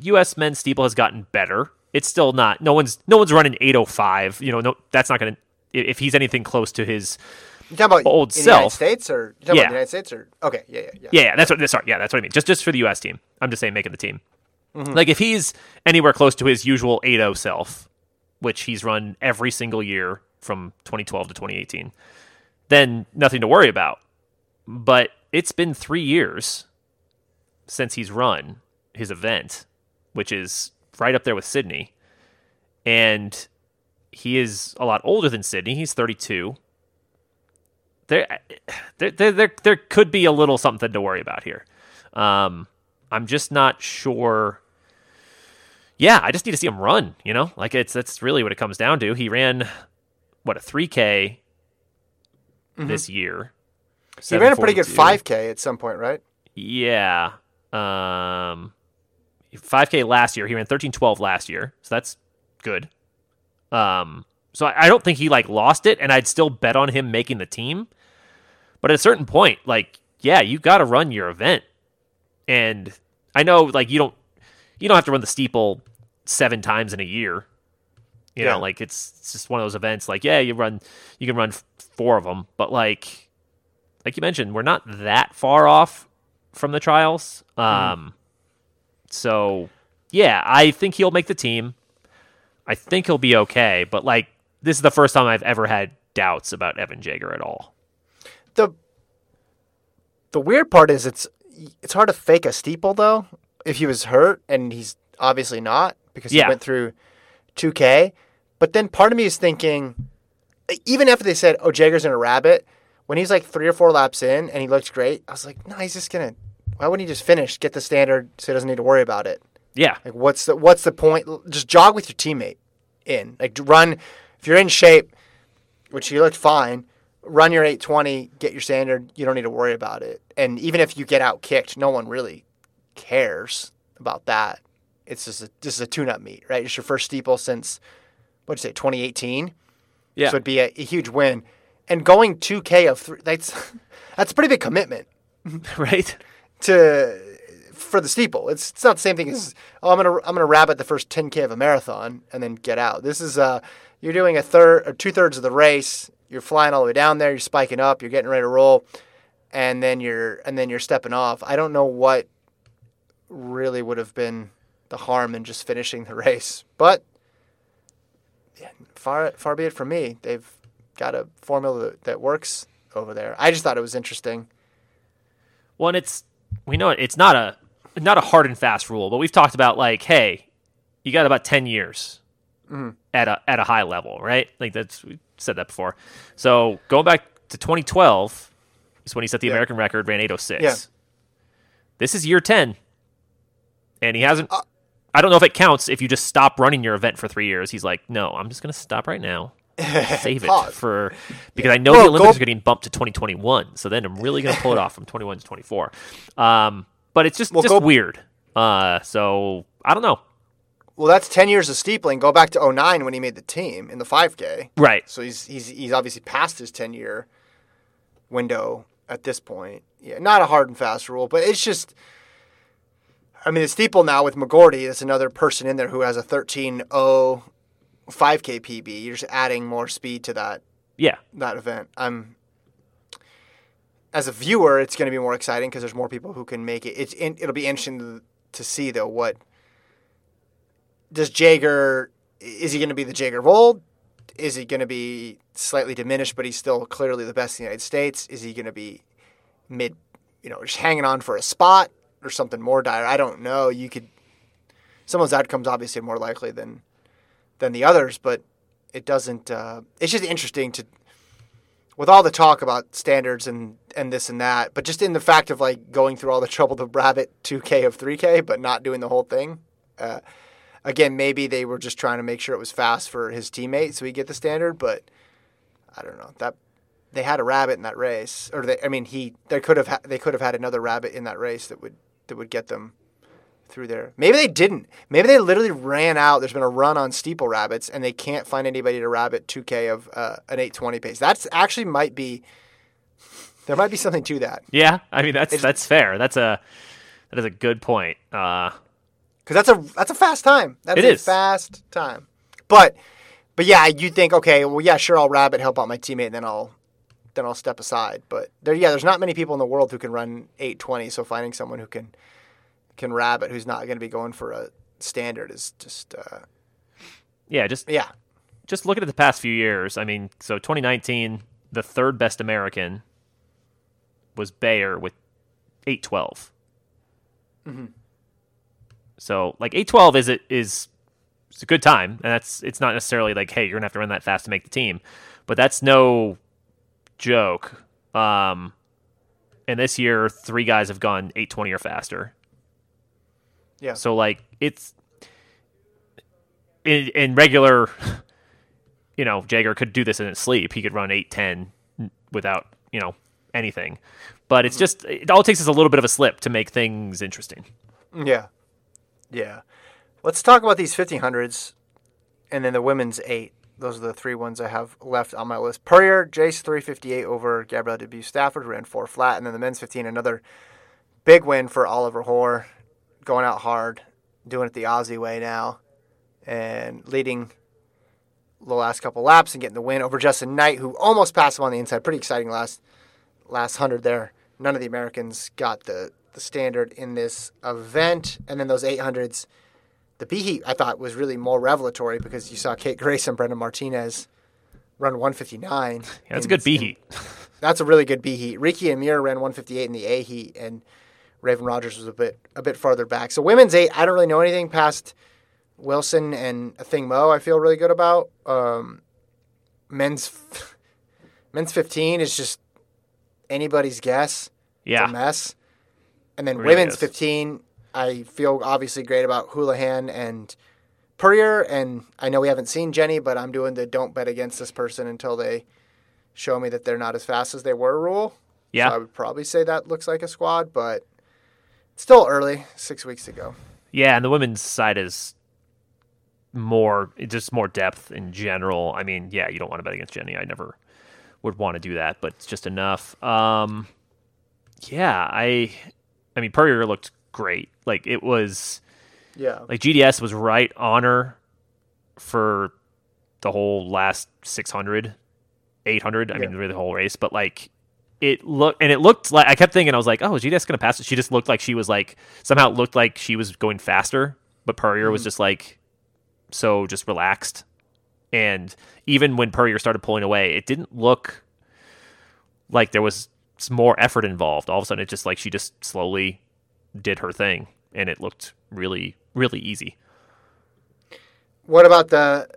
US men's steeple has gotten better. It's still not no one's no one's running 805. You know, no that's not going to if he's anything close to his you talking about Old the United. States or Yeah. about the United States or okay, yeah, yeah, yeah. Yeah, yeah, that's what. Sorry, yeah, that's what I mean. Just just for the U.S. team, I'm just saying making the team. Mm-hmm. Like if he's anywhere close to his usual 8-0 self, which he's run every single year from 2012 to 2018, then nothing to worry about. But it's been three years since he's run his event, which is right up there with Sydney, and he is a lot older than Sydney. He's 32 there, there, there, there, could be a little something to worry about here. Um, I'm just not sure. Yeah, I just need to see him run. You know, like it's that's really what it comes down to. He ran what a 3K this year. So he ran a pretty good 5K at some point, right? Yeah. Um, 5K last year. He ran 13:12 last year, so that's good. Um, so I, I don't think he like lost it, and I'd still bet on him making the team. But at a certain point, like, yeah, you got to run your event, and I know like you don't you don't have to run the steeple seven times in a year. You Yeah. know, like it's, it's just one of those events. Like, yeah, you run you can run four of them, but like like you mentioned, we're not that far off from the trials. Um, so yeah, I think he'll make the team. I think he'll be okay, but like this is the first time I've ever had doubts about Evan Jager at all. The the weird part is it's it's hard to fake a steeple though. If he was hurt and he's obviously not because he Yeah. went through 2K. But then part of me is thinking, even after they said, "Oh, Jager's in a rabbit," when he's like three or four laps in and he looked great, I was like, "No, he's just gonna. Why wouldn't he just finish, get the standard, so he doesn't need to worry about it? Yeah, Like, what's the what's the point? Just jog with your teammate in. Like, run if you're in shape, which he looked fine. Run your 820, get your standard. You don't need to worry about it. And even if you get out kicked, no one really cares about that. It's just a, this is a tune-up meet, right? It's your first steeple since what'd you say, 2018. Yeah. So it'd be a, a huge win. And going 2K of three, that's (laughs) that's a pretty big commitment (laughs) right? to for the steeple. It's it's not the same thing as oh I'm gonna I'm gonna rabbit the first 10K of a marathon and then get out. This is uh you're doing a third or two thirds of the race. You're flying all the way down there. You're spiking up. You're getting ready to roll, and then you're and then you're stepping off. I don't know what really would have been the harm in just finishing the race, but far far be it from me. They've got a formula that, that works over there. I just thought it was interesting. Well, and it's we know it, it's not a not a hard and fast rule, but we've talked about like, hey, you got about ten years mm-hmm. at a at a high level, right? Like that's we said that before. So going back to 2012 is when he set the Yeah. American record, ran 806. Yeah. This is year 10, and he hasn't. Uh, I don't know if it counts if you just stop running your event for three years. He's like, no, I'm just going to stop right now. (laughs) Save it for because I know Well, the Olympics go- are getting bumped to 2021, so then I'm really going to pull it off from 21 to 24. Um, but it's just Well, just go- weird. Uh, so I don't know. Well, that's 10 years of steepling. Go back to 09 when he made the team in the 5K. Right. So he's he's he's obviously past his 10 year window at this point. Yeah, not a hard and fast rule, but it's just I mean, the steeple now with McGorty, that's another person in there who has a 13.0 5K PB. You're just adding more speed to that Yeah. that event. I'm as a viewer, it's going to be more exciting because there's more people who can make it. It's in, it'll be interesting to, to see though what does Jager is he going to be the Jager of old? Is he going to be slightly diminished, but he's still clearly the best in the United States? Is he going to be mid, you know, just hanging on for a spot or something more dire? I don't know. You could some of those outcomes obviously more likely than than the others, but it doesn't. Uh, it's just interesting to with all the talk about standards and and this and that, but just in the fact of like going through all the (laughs) trouble to rabbit 2K of 3K, but not doing the whole thing. Uh, again, maybe they were just trying to make sure it was fast for his teammate so he get the standard, but I don't know that they had a rabbit in that race, or they, I mean, he they could have ha- they could have had another rabbit in that race that would that would get them through there. Maybe they didn't. Maybe they literally ran out. There's been a run on steeple rabbits, and they can't find anybody to rabbit 2K of uh, an 820 pace. That's actually might be there might be something to that Yeah. I mean, that's that's fair. That's a that is a good point. Uh, because that's a that's a fast time. That's It a is. fast time. But but yeah, you think okay, well yeah, sure, I'll rabbit help out my teammate, and then I'll then I'll step aside. But there, yeah, there's not many people in the world who can run 820. So finding someone who can can rabbit who's not going to be going for a standard is just uh, yeah. Just yeah. just looking at the past few years, I mean, so 2019, the third best American was Bayer with 812. So like 812 is it is it's a good time, and that's it's not necessarily like hey you're gonna have to run that fast to make the team, but that's no joke. Um, and this year three guys have gone 820 or faster. Yeah. So like it's in, in regular, (laughs) you know, Jager could do this in his sleep. He could run eight ten without you know anything. But it's just it all takes is a little bit of a slip to make things interesting. Yeah. Yeah. Let's talk about these 1500s and then the women's eight. Those are the three ones I have left on my list. Purrier, Jace 358 over Gabrielle DeBues-Stafford, ran four flat. And then the men's 15, another big win for Oliver Hoare, going out hard, doing it the Aussie way now, and leading the last couple laps and getting the win over Justyn Knight, who almost passed him on the inside. Pretty exciting last last hundred there. None of the Americans got the, the standard in this event. And then those 800s, the B heat I thought was really more revelatory because you saw Kate Grace and Brenda Martinez run 159. (laughs) Yeah, that's a good B in- heat. That's a really good B heat. Ricky and Muir ran 158 in the A heat, and Raevyn Rogers was a bit a bit farther back. So women's eight, I don't really know anything past Wilson and Athing Mu. I feel really good about. Um, men's (laughs) men's 15 is just anybody's guess. It's Yeah, a mess. And then Really women's is. 15, I feel obviously great about Houlihan and Purrier. And I know we haven't seen Jenny, but I'm doing the don't bet against this person until they show me that they're not as fast as they were rule. yeah. So I would probably say that looks like a squad, but it's still early, six weeks to go. Yeah, and the women's side is more just more depth in general. I mean, yeah, you don't want to bet against Jenny. I never would want to do that, but it's just enough. Um, yeah, I, I mean, Purrier looked great. Like it was, Yeah. like GDS was right on her for the whole last 600, 800. I mean, really the whole race, but like it looked, and it looked like I kept thinking, I was like, oh, is GDS going to pass it? She just looked like she was like, somehow it looked like she was going faster, but Purrier was mm. just like, so just relaxed. And even when Purrier started pulling away, it didn't look like there was more effort involved. All of a sudden, it just like she just slowly did her thing, and it looked really, really easy. What about the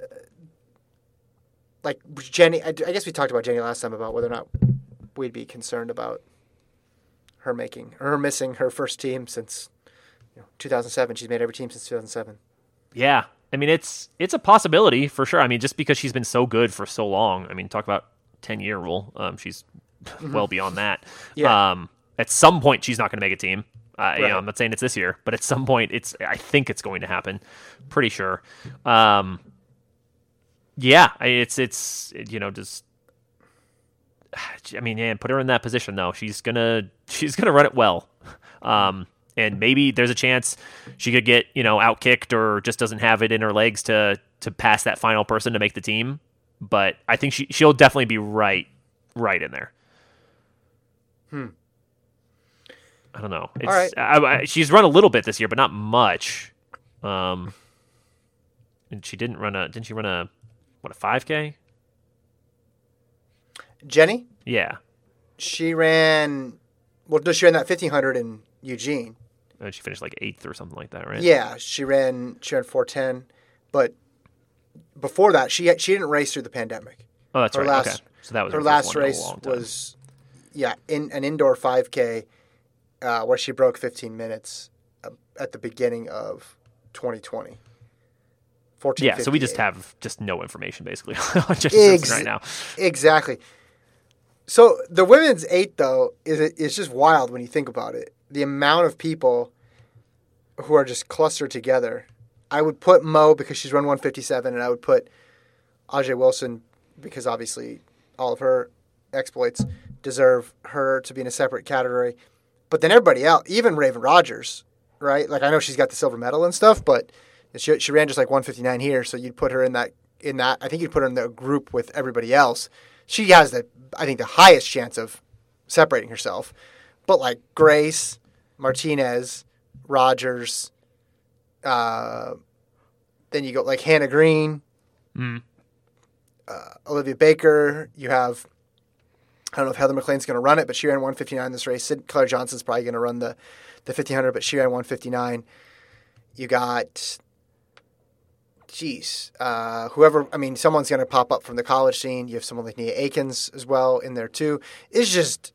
like Jenny? I, I guess we talked about Jenny last time about whether or not we'd be concerned about her making her missing her first team since you know, 2007. She's made every team since 2007. Yeah, I mean it's it's a possibility for sure. I mean, just because she's been so good for so long. I mean, talk about ten year rule. Um, she's well beyond that. Yeah. Um, at some point, she's not going to make a team. Uh, you know, I'm not saying it's this year, but at some point, it's. I think it's going to happen. Pretty sure. Um, yeah, it's it's you know just. I mean, yeah, put her in that position though. She's gonna (laughs) she's gonna run it well. Um, and maybe there's a chance she could get you know outkicked or just doesn't have it in her legs to to pass that final person to make the team. But I think she she'll definitely be right right in there. Hmm. I don't know. It's, right. I, I, she's run a little bit this year, but not much. Um, and she didn't run a didn't she run a what a five k? Jenny, Yeah, she ran. Well, no, she ran that 1500 in Eugene. and she finished like eighth or something like that, right? Yeah, she ran. She ran 410, but before that, she she didn't race through the pandemic. Oh, that's her right. last okay, so that was her first last one in a race was yeah in an indoor 5k uh, where she broke 15 minutes uh, at the beginning of 2020 14 Yeah, so we just have just no information basically (laughs) on Ex- Simpson right now. exactly. So the women's eight though is it's just wild when you think about it. The amount of people who are just clustered together. I would put mo because she's run 157 and i would put Ajeé Wilson because obviously all of her exploits deserve her to be in a separate category. But then everybody else, even Raevyn Rogers, right? Like I know she's got the silver medal and stuff, but she, she ran just like 159 here, so you'd put her in that in that. I think you'd put her in the group with everybody else. She has the I think the highest chance of separating herself. But like Grace, Martinez, Rogers, uh, then you go like Hanna Green, uh, Olivia Baker. You have I don't know if Heather McLean's going to run it, but she ran 159 this race. Sinclaire Johnson's probably going to run the the 1500, but she ran 159. You got, geez, uh, whoever. I mean, someone's going to pop up from the college scene. You have someone like Nia Akins as well in there too. It's just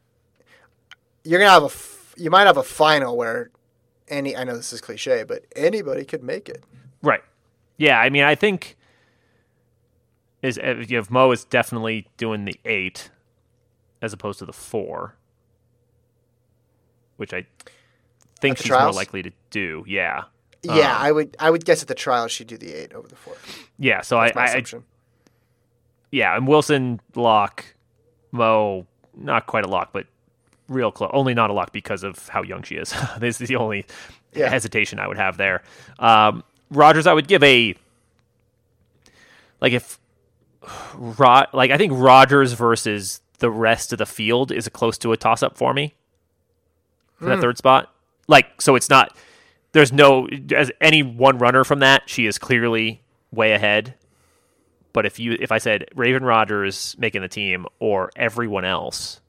you're going to have a, you might have a final where any. I know this is cliche, but anybody could make it. Right. Yeah, I mean, I think is if you have Mo is definitely doing the eight as opposed to the four, which I think she's more likely to do. Yeah. Yeah, Um, I would. I would guess at the trial she'd do the eight over the four. Yeah. So That's I, I, yeah, and Wilson lock, Mo not quite a lock, but real close. Only not a lock because of how young she is. (laughs) this is the only Yeah. hesitation I would have there. Um, Rogers, I would give a like if (sighs) Rod, like I think Rogers versus the rest of the field is close to a toss up for me for that third spot. Like so, it's not. There's no as any one runner from that. She is clearly way ahead. But if you if I said Raevyn Rogers making the team or everyone else,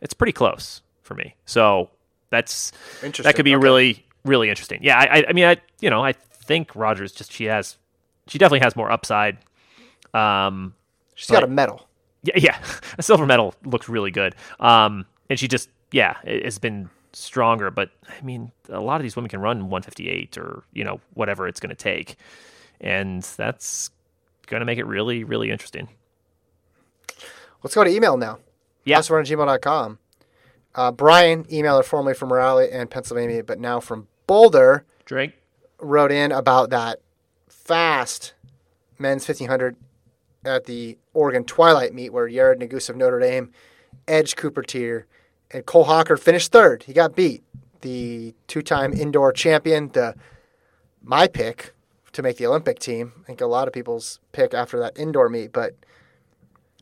it's pretty close for me. So that's that could be okay. really really interesting. Yeah, I, I I mean I you know I think Rogers just she has she definitely has more upside. Um, She's got a medal. Yeah, yeah, (laughs) a silver medal looks really good. Um, and she just yeah it- has been stronger. But I mean, a lot of these women can run 158 or you know whatever it's going to take, and that's going to make it really really interesting. Let's go to email now. Yeah. At gmail.com. Uh, Brian, emailer formerly from Raleigh and Pennsylvania, but now from Boulder, Drake. wrote in about that fast men's 1500 at the Oregon Twilight meet where Jared Nuguse of Notre Dame edged Cooper Teare, and Cole Hocker finished third. He got beat. The two-time indoor champion, the my pick to make the Olympic team. I think a lot of people's pick after that indoor meet, but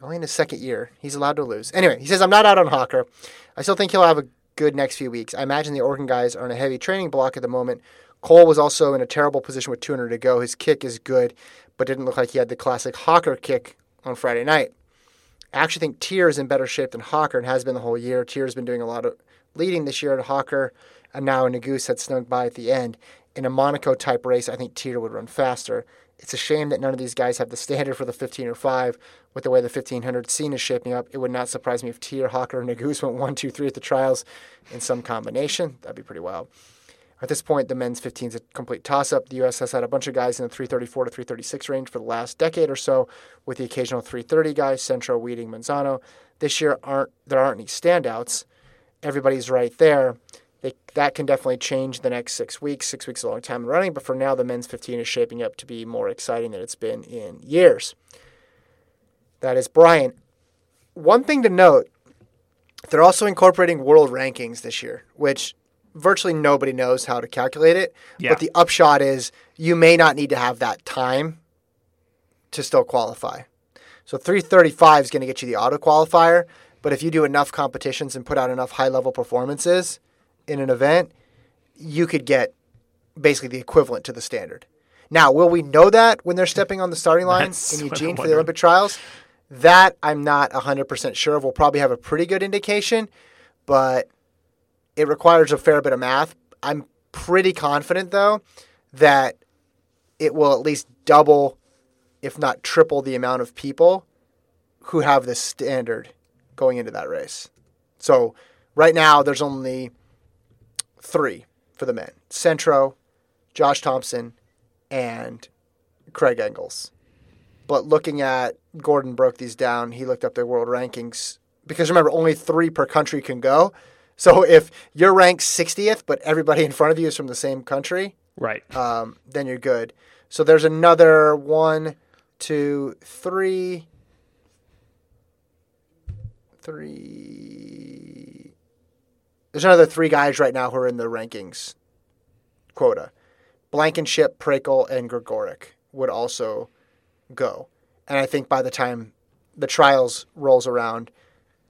only in his second year, he's allowed to lose. Anyway, he says I'm not out on Hocker. I still think he'll have a good next few weeks. I imagine the Oregon guys are in a heavy training block at the moment. Cole was also in a terrible position with 200 to go. His kick is good, but didn't look like he had the classic Hocker kick on Friday night. I actually think Teare is in better shape than Hocker and has been the whole year. Teare's been doing a lot of leading this year at Hocker, and now Nuguse had snuck by at the end. In a Monaco type race, I think Teare would run faster. It's a shame that none of these guys have the standard for the 15 or 5 with the way the 1500 scene is shaping up. It would not surprise me if Teare, Hocker, and Nuguse went 1, 2, 3 at the trials in some combination. That'd be pretty wild. At this point, the men's 15 is a complete toss up. The U.S. has had a bunch of guys in the 334 to 336 range for the last decade or so, with the occasional 330 guys, Centro, Wheating, Manzano. This year, aren't there aren't any standouts. Everybody's right there. They, that can definitely change the next six weeks. Six weeks is a long time in running, but for now, the men's 15 is shaping up to be more exciting than it's been in years. That is Brian. One thing to note they're also incorporating world rankings this year, which virtually nobody knows how to calculate it. Yeah. But the upshot is you may not need to have that time to still qualify. So 335 is going to get you the auto qualifier, but if you do enough competitions and put out enough high level performances in an event, you could get basically the equivalent to the standard. Now, will we know that when they're stepping on the starting (laughs) line in Eugene for the. Olympic trials? That I'm not 100% sure of. We'll probably have a pretty good indication, but it requires a fair bit of math. I'm pretty confident, though, that it will at least double, if not triple, the amount of people who have this standard going into that race. So right now, there's only three for the men Centro, Josh Thompson, and Craig Engels. But looking at Gordon broke these down, he looked up their world rankings because remember, only three per country can go. So if you're ranked 60th, but everybody in front of you is from the same country, Right. um, then you're good. So there's another one, two, three, three. There's another three guys right now who are in the rankings quota. Blankenship, Prakel, and Gregorek would also go. And I think by the time the trials rolls around,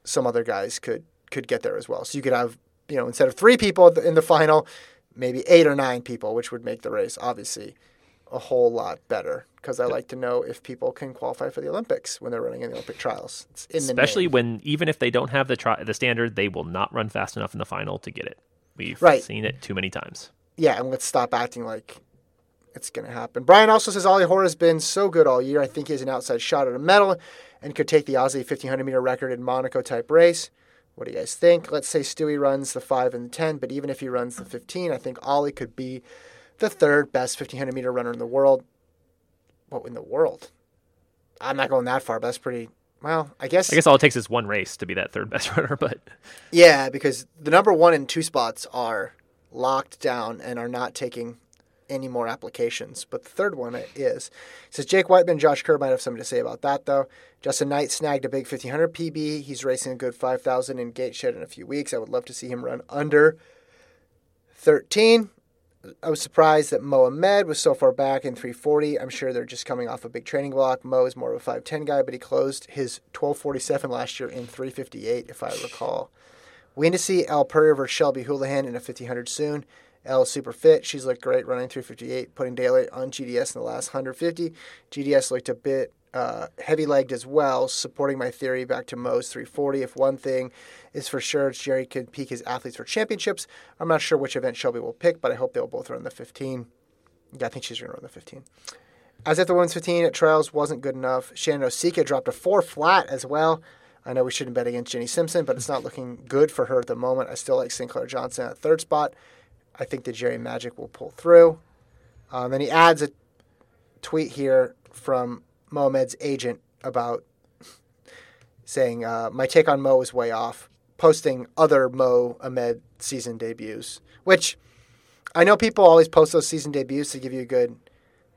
some other guys could could get there as well. So you could have, you know, instead of three people in the final, maybe eight or nine people, which would make the race obviously a whole lot better. Because I like to know if people can qualify for the Olympics when they're running in the Olympic trials. Especially name. when even if they don't have the tri- the standard, they will not run fast enough in the final to get it. We've Right. seen it too many times. yeah, and let's stop acting like it's going to happen. Brian also says Ollie Hoare has been so good all year. I think he has an outside shot at a medal and could take the Aussie 1500 meter record in Monaco type race. What do you guys think? Let's say Stewie runs the 5 and the 10, but even if he runs the 15, I think Ollie could be the third best 1500 meter runner in the world. What in the world? I'm not going that far, but that's pretty. Well, I guess. I guess all it takes is one race to be that third best (laughs) runner, but Yeah, because the number one and two spots are locked down and are not taking any more applications. But the third one is. It says Jake Wightman, Josh Kerr might have something to say about that, though. Justyn Knight snagged a big 1500 PB. He's racing a good 5,000 in Gateshead in a few weeks. I would love to see him run under 13. I was surprised that Mo Ahmed was so far back in 340. I'm sure they're just coming off a big training block. Mo is more of a 510 guy, but he closed his 1247 last year in 358, if I recall. We need to see Elle Purrier versus Shelby Houlihan in a 1500 soon. Elle's super fit. She's looked great running 358, putting daylight on GDS in the last 150. GDS looked a bit uh, heavy legged as well, supporting my theory back to Mo's 340. If one thing is for sure, Jerry could peak his athletes for championships. I'm not sure which event Shelby will pick, but I hope they'll both run the 15. Yeah, I think she's going to run the 15. As if the women's 15 at trials wasn't good enough, Shannon Osika dropped a four flat as well. I know we shouldn't bet against Jenny Simpson, but it's not looking good for her at the moment. I still like Sinclaire Johnson at third spot. I think the Jerry Magic will pull through. Um, then he adds a tweet here from Mohamed's agent about saying, uh, My take on Mo is way off, posting other Mo Ahmed season debuts, which I know people always post those season debuts to give you a good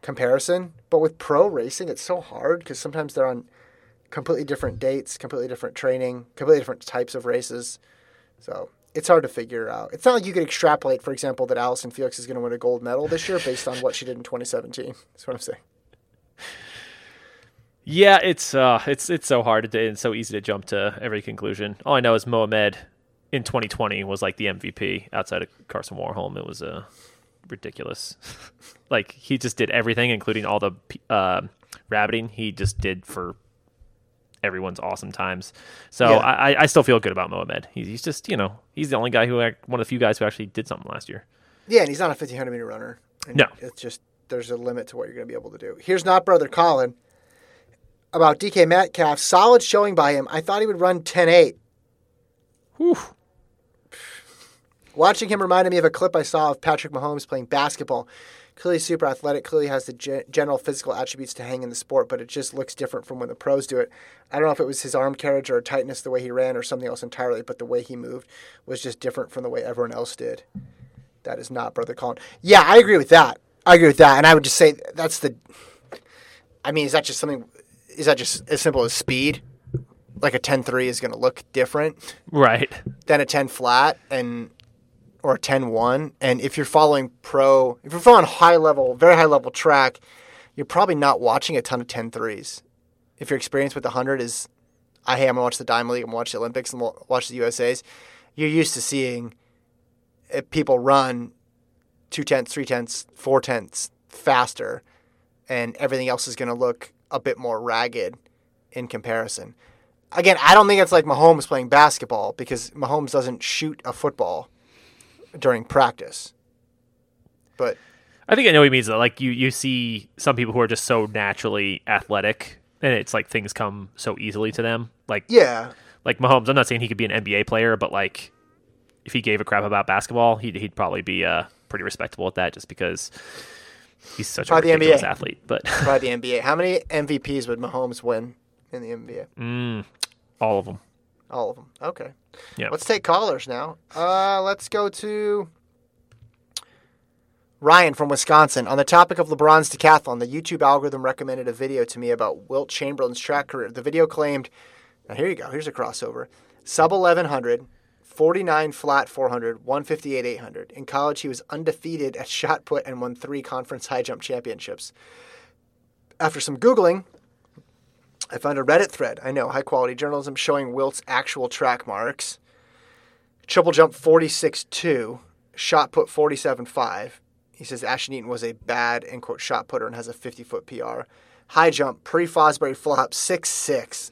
comparison. But with pro racing, it's so hard because sometimes they're on completely different dates, completely different training, completely different types of races. So it's hard to figure out. It's not like you could extrapolate, for example, that Allyson Felix is going to win a gold medal this year based on what she did in 2017. (laughs) That's what I'm saying. Yeah, it's uh, it's it's so hard to and so easy to jump to every conclusion. All I know is Mohamed in 2020 was like the MVP outside of Karsten Warholm. It was uh, ridiculous. (laughs) like he just did everything, including all the uh, rabbiting. He just did for everyone's awesome times. So Yeah. I, I still feel good about Mohamed. He's, he's just you know he's the only guy who one of the few guys who actually did something last year. Yeah, and he's not a 1500 meter runner. No. It's just, there's a limit to what you're going to be able to do. Here's not brother Colin about DK Metcalf. Solid showing by him. I thought he would run 10 8. Whew. Watching him reminded me of a clip I saw of Patrick Mahomes playing basketball. Clearly super athletic, clearly has the ge- general physical attributes to hang in the sport, but it just looks different from when the pros do it. I don't know if it was his arm carriage or tightness, the way he ran, or something else entirely, but the way he moved was just different from the way everyone else did. That is not Brother Colin. Yeah, I agree with that. I agree with that. And I would just say that's the. I mean, is that just something. Is that just as simple as speed? Like a 10 3 is going to look different Right. than a 10 flat and or a 10 1 and if you're following pro if you're following high level very high level track you're probably not watching a ton of 10 threes. If your experience with the 100 is I hey I'm gonna watch the Diamond League gonna watch the Olympics and watch the USA's you're used to seeing uh, people run two tenths three tenths four tenths faster and everything else is gonna look a bit more ragged in comparison. Again, I don't think it's like Mahomes playing basketball because Mahomes doesn't shoot a football during practice. But I think I know what he means though. Like you, you see some people who are just so naturally athletic, and it's like things come so easily to them. Like yeah, like Mahomes. I'm not saying he could be an NBA player, but like if he gave a crap about basketball, he'd he'd probably be uh pretty respectable at that, just because he's such Probably a ridiculous NBA. athlete. But by (laughs) the NBA. How many MVPs would Mahomes win in the NBA? all of them. All of them. Okay. Yeah. Let's take callers now. Uh, let's go to Ryan from Wisconsin. On the topic of LeBron's decathlon, the YouTube algorithm recommended a video to me about Wilt Chamberlain's track career. The video claimed, now here you go, here's a crossover sub 1100, 49 flat 400, 158 800. In college, he was undefeated at shot put and won three conference high jump championships. After some Googling, I found a Reddit thread. I know, high quality journalism showing Wilt's actual track marks. Triple jump 46.2, shot put 47.5. He says Ashton Eaton was a bad, end quote, shot putter and has a 50 foot PR. High jump, pre Fosbury flop, 6.6.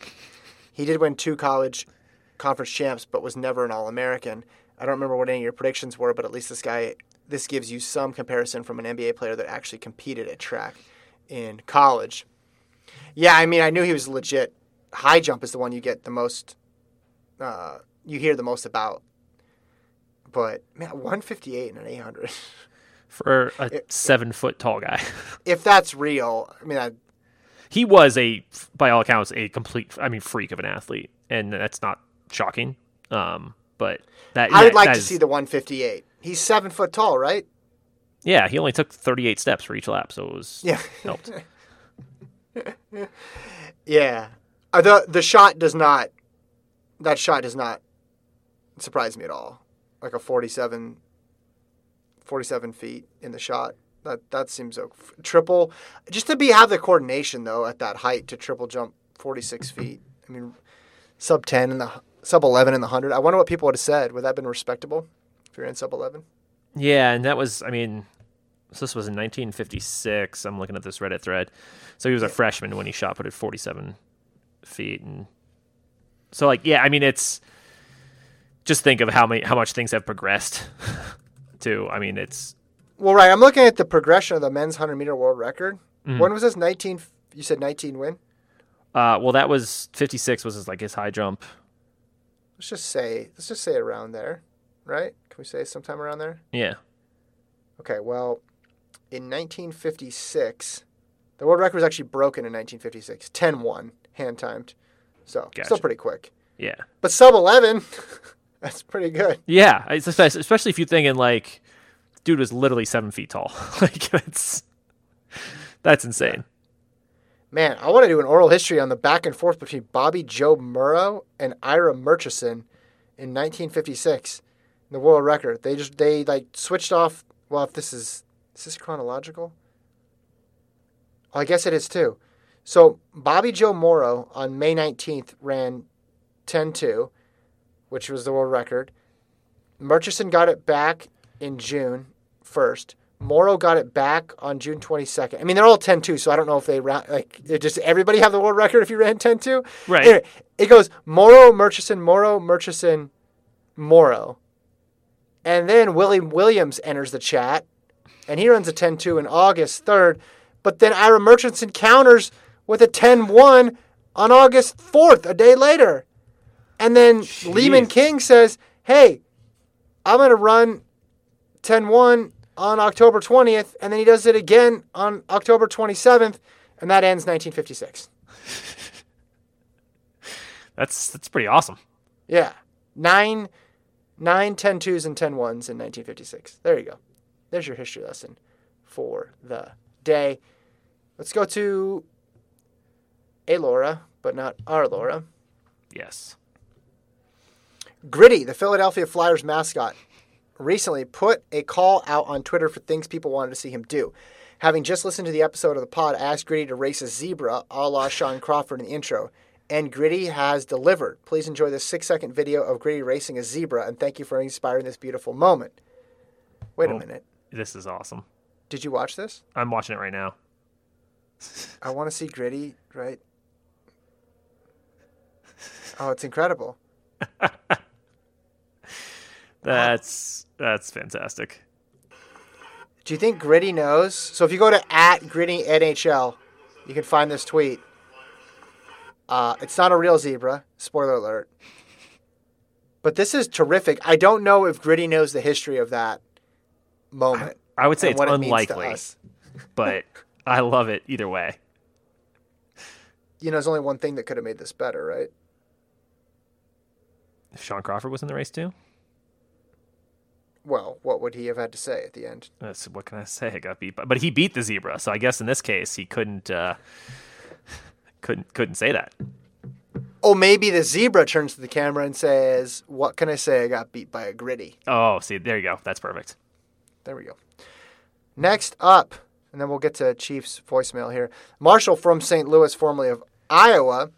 He did win two college conference champs, but was never an All American. I don't remember what any of your predictions were, but at least this guy, this gives you some comparison from an NBA player that actually competed at track in college. Yeah, I mean, I knew he was legit. High jump is the one you get the most, uh, you hear the most about. But man, 158 and an 800. (laughs) For a seven foot tall guy, (laughs) if that's real, I mean, I, he was a, by all accounts, a complete, I mean, freak of an athlete, and that's not shocking. Um, but that I would that- like that to is- see the 158. He's seven foot tall, right? Yeah, he only took 38 steps for each lap, so it was Yeah. helped. (laughs) (laughs) Yeah. The the shot does not. That shot does not surprise me at all. Like a 47, 47 feet in the shot. That that seems o- triple. Just to be have the coordination though at that height to triple jump forty six feet. I mean, sub ten in the sub eleven in the hundred. I wonder what people would have said. Would that have been respectable if you're in sub eleven? Yeah, and that was, I mean, so this was in 1956. I'm looking at this Reddit thread. So he was a freshman when he shot put at 47 feet, and so like, yeah, I mean, it's just think of how many, how much things have progressed. (laughs) too. I mean, it's Well, right. I'm looking at the progression of the men's hundred meter world record. When was this? Nineteen. You said nineteen win. uh, well, that was 56 was his, like his high jump. Let's just say. Let's just say around there, right? Can we say sometime around there? Yeah, Okay, well, in 1956, the world record was actually broken in 1956. 10 1, hand timed. So, still pretty quick. yeah, But sub 11, (laughs) that's pretty good. yeah. Especially, if you're thinking like, dude was literally seven feet tall. (laughs) like it's That's insane. Man, I want to do an oral history on the back and forth between Bobby Joe Morrow and Ira Murchison in 1956. The world record. They just they like switched off. Well, if this is is this chronological? Oh, I guess it is too. So Bobby Joe Morrow on May 19th ran 10-2, which was the world record. Murchison got it back in June 1st. Morrow got it back on June 22nd. I mean, they're all 10 2, so I don't know if they ran, like, just everybody have the world record if you ran 10 2. Right. Anyway, it goes Morrow, Murchison, Morrow, Murchison, Morrow. And then Willie Williams enters the chat, and he runs a 10 2 in August 3rd. But then Ira Murchison counters with a 10 1 on August 4th, a day later. And then Leamon King says, hey, I'm going to run 10 1 on October 20th, and then he does it again on October 27th, and that ends 1956. (laughs) That's that's pretty awesome. Yeah. Nine, nine 10 2s and 10 1s in 1956. There you go. There's your history lesson for the day. Let's go to a Laura, but not our Laura. Yes. Gritty, the Philadelphia Flyers mascot, recently put a call out on Twitter for things people wanted to see him do. Having just listened to the episode of the pod, I asked Gritty to race a zebra a la Shawn Crawford in the intro, and Gritty has delivered. Please enjoy this six second video of Gritty racing a zebra, and thank you for inspiring this beautiful moment. Wait a Oh. minute. This is awesome. Did you watch this? I'm watching it right now. (laughs) I want to see Gritty, right? Oh, it's incredible. (laughs) That's that's fantastic. Do you think Gritty knows? So if you go to at Gritty NHL, you can find this tweet. Uh, it's not a real zebra. Spoiler alert. But this is terrific. I don't know if Gritty knows the history of that moment. I would say it's what it unlikely, (laughs) but I love it either way. You know, there's only one thing that could have made this better, right? If Shawn Crawford was in the race too, Well, what would he have had to say at the end? that's what can I say? I got beat, by, but he beat the zebra, so I guess in this case he couldn't uh, (sighs) couldn't couldn't say that. Oh, maybe the zebra turns to the camera and says, "What can I say? I got beat by a Gritty." Oh, see, there you go. That's perfect. There we go. Next up, and then we'll get to Chiefs voicemail here. Marshall from St. Louis, formerly of Iowa.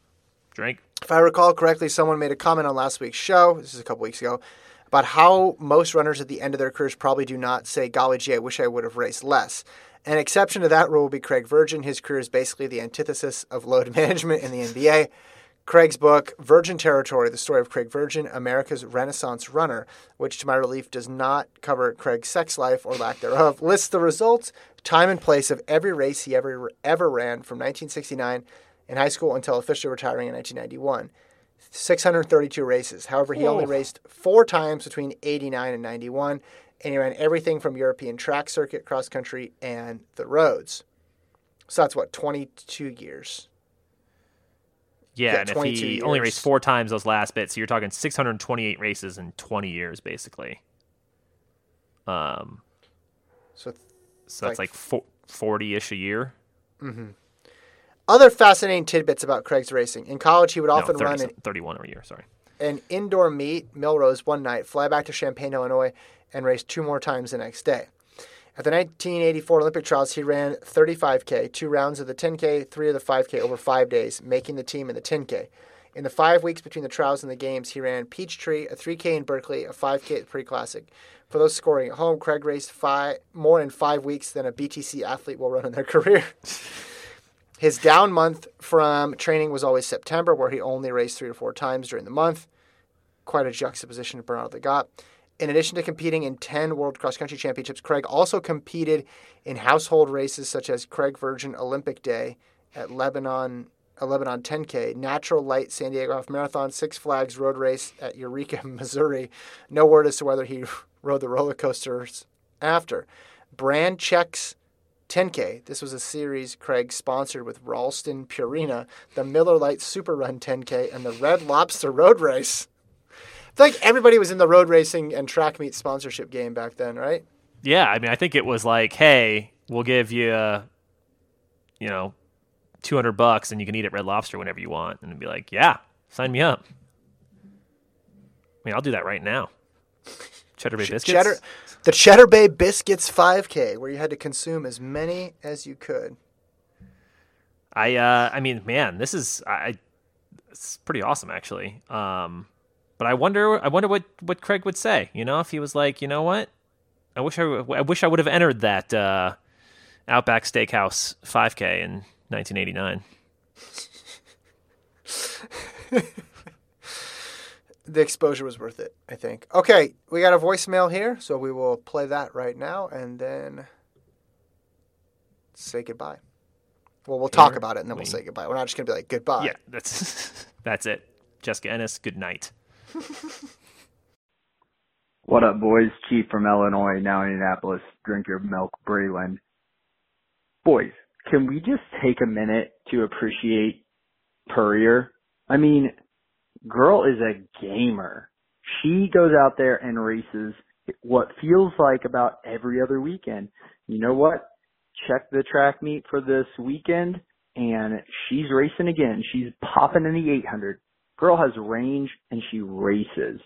Drink. If I recall correctly, someone made a comment on last week's show, this is a couple weeks ago, about how most runners at the end of their careers probably do not say, golly gee, I wish I would have raced less. An exception to that rule will be Craig Virgin. His career is basically the antithesis of load (laughs) management in the NBA. Craig's book, Virgin Territory, the story of Craig Virgin, America's Renaissance Runner, which to my relief does not cover Craig's sex life or lack thereof, lists the results, time, and place of every race he ever ever ran from 1969 in high school until officially retiring in 1991. 632 races. However, he only raced four times between 89 and 91, and he ran everything from European track circuit, cross country, and the roads. So that's what, 22 years. Yeah, Yeah, and if 22 he only raced four times those last bits, so you're talking 628 races in 20 years, basically. Um, So so that's Like- like fo- 40-ish a year. other fascinating tidbits about Craig's racing. In college, he would No, often 30 run an some- 31 a year. Sorry. an indoor meet, Millrose, one night, fly back to Champaign, Illinois, and race two more times the next day. At the 1984 Olympic trials, he ran 35K, two rounds of the 10K, three of the 5K over five days, making the team in the 10K. In the five weeks between the trials and the games, he ran Peachtree, a 3K in Berkeley, a 5K at the Pre-Classic. For those scoring at home, Craig raced five, more in five weeks than a BTC athlete will run in their (laughs) career. His down month from training was always September, where he only raced three to four times during the month quite a juxtaposition to Bernardo got. In addition to competing in 10 World Cross Country Championships, Craig also competed in household races such as Craig Virgin Olympic Day at Lebanon, a Lebanon 10K, Natural Light San Diego Half Marathon, Six Flags Road Race at Eureka, (laughs) Missouri. No word as to whether he (laughs) rode the roller coasters after. Brand Checks 10K. This was a series Craig sponsored with Ralston Purina, the Miller Lite Super Run 10K, and the Red Lobster Road Race. I feel like everybody was in the road racing and track meet sponsorship game back then, right? Yeah, I mean, I think it was like, hey, we'll give you uh, you know, two hundred bucks and you can eat at Red Lobster whenever you want, and be like, yeah, sign me up. I mean, I'll do that right now. Cheddar Bay biscuits. Cheddar, the Cheddar Bay Biscuits 5K, where you had to consume as many as you could. I uh, I mean, man, this is I, it's pretty awesome actually. Um, but I wonder, I wonder what what Craig would say. You know, if he was like, you know what, I wish I, I wish I would have entered that uh, Outback Steakhouse 5K in 1989. (laughs) The exposure was worth it, I think. Okay, we got a voicemail here, so we will play that right now and then say goodbye. Well, we'll talk about it and then we'll say goodbye. We're not just going to be like goodbye. Yeah, that's (laughs) that's it. Jessica Ennis, good night. (laughs) What up, boys? Chief from Illinois, now in Indianapolis. Drink your milk, Braylon. Boys, can we just take a minute to appreciate Purrier? I mean, girl is a gamer. She goes out there and races what feels like about every other weekend. You know what? Check the track meet for this weekend and she's racing again. She's popping in the 800. Girl has range and she races.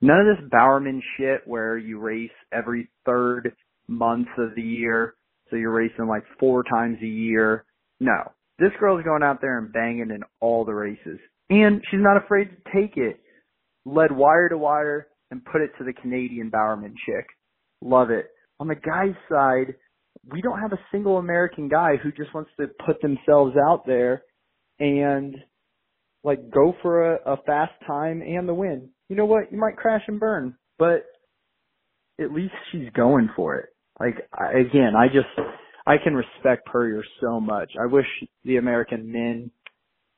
None of this Bowerman shit where you race every third month of the year. So you're racing like four times a year. No. This girl's going out there and banging in all the races. And she's not afraid to take it. Led wire to wire and put it to the Canadian Bowerman chick. Love it. On the guy's side, we don't have a single American guy who just wants to put themselves out there and like go for a, a fast time and the win. You know what? You might crash and burn, but at least she's going for it. Like I, again, I just I can respect Purrier so much. I wish the American men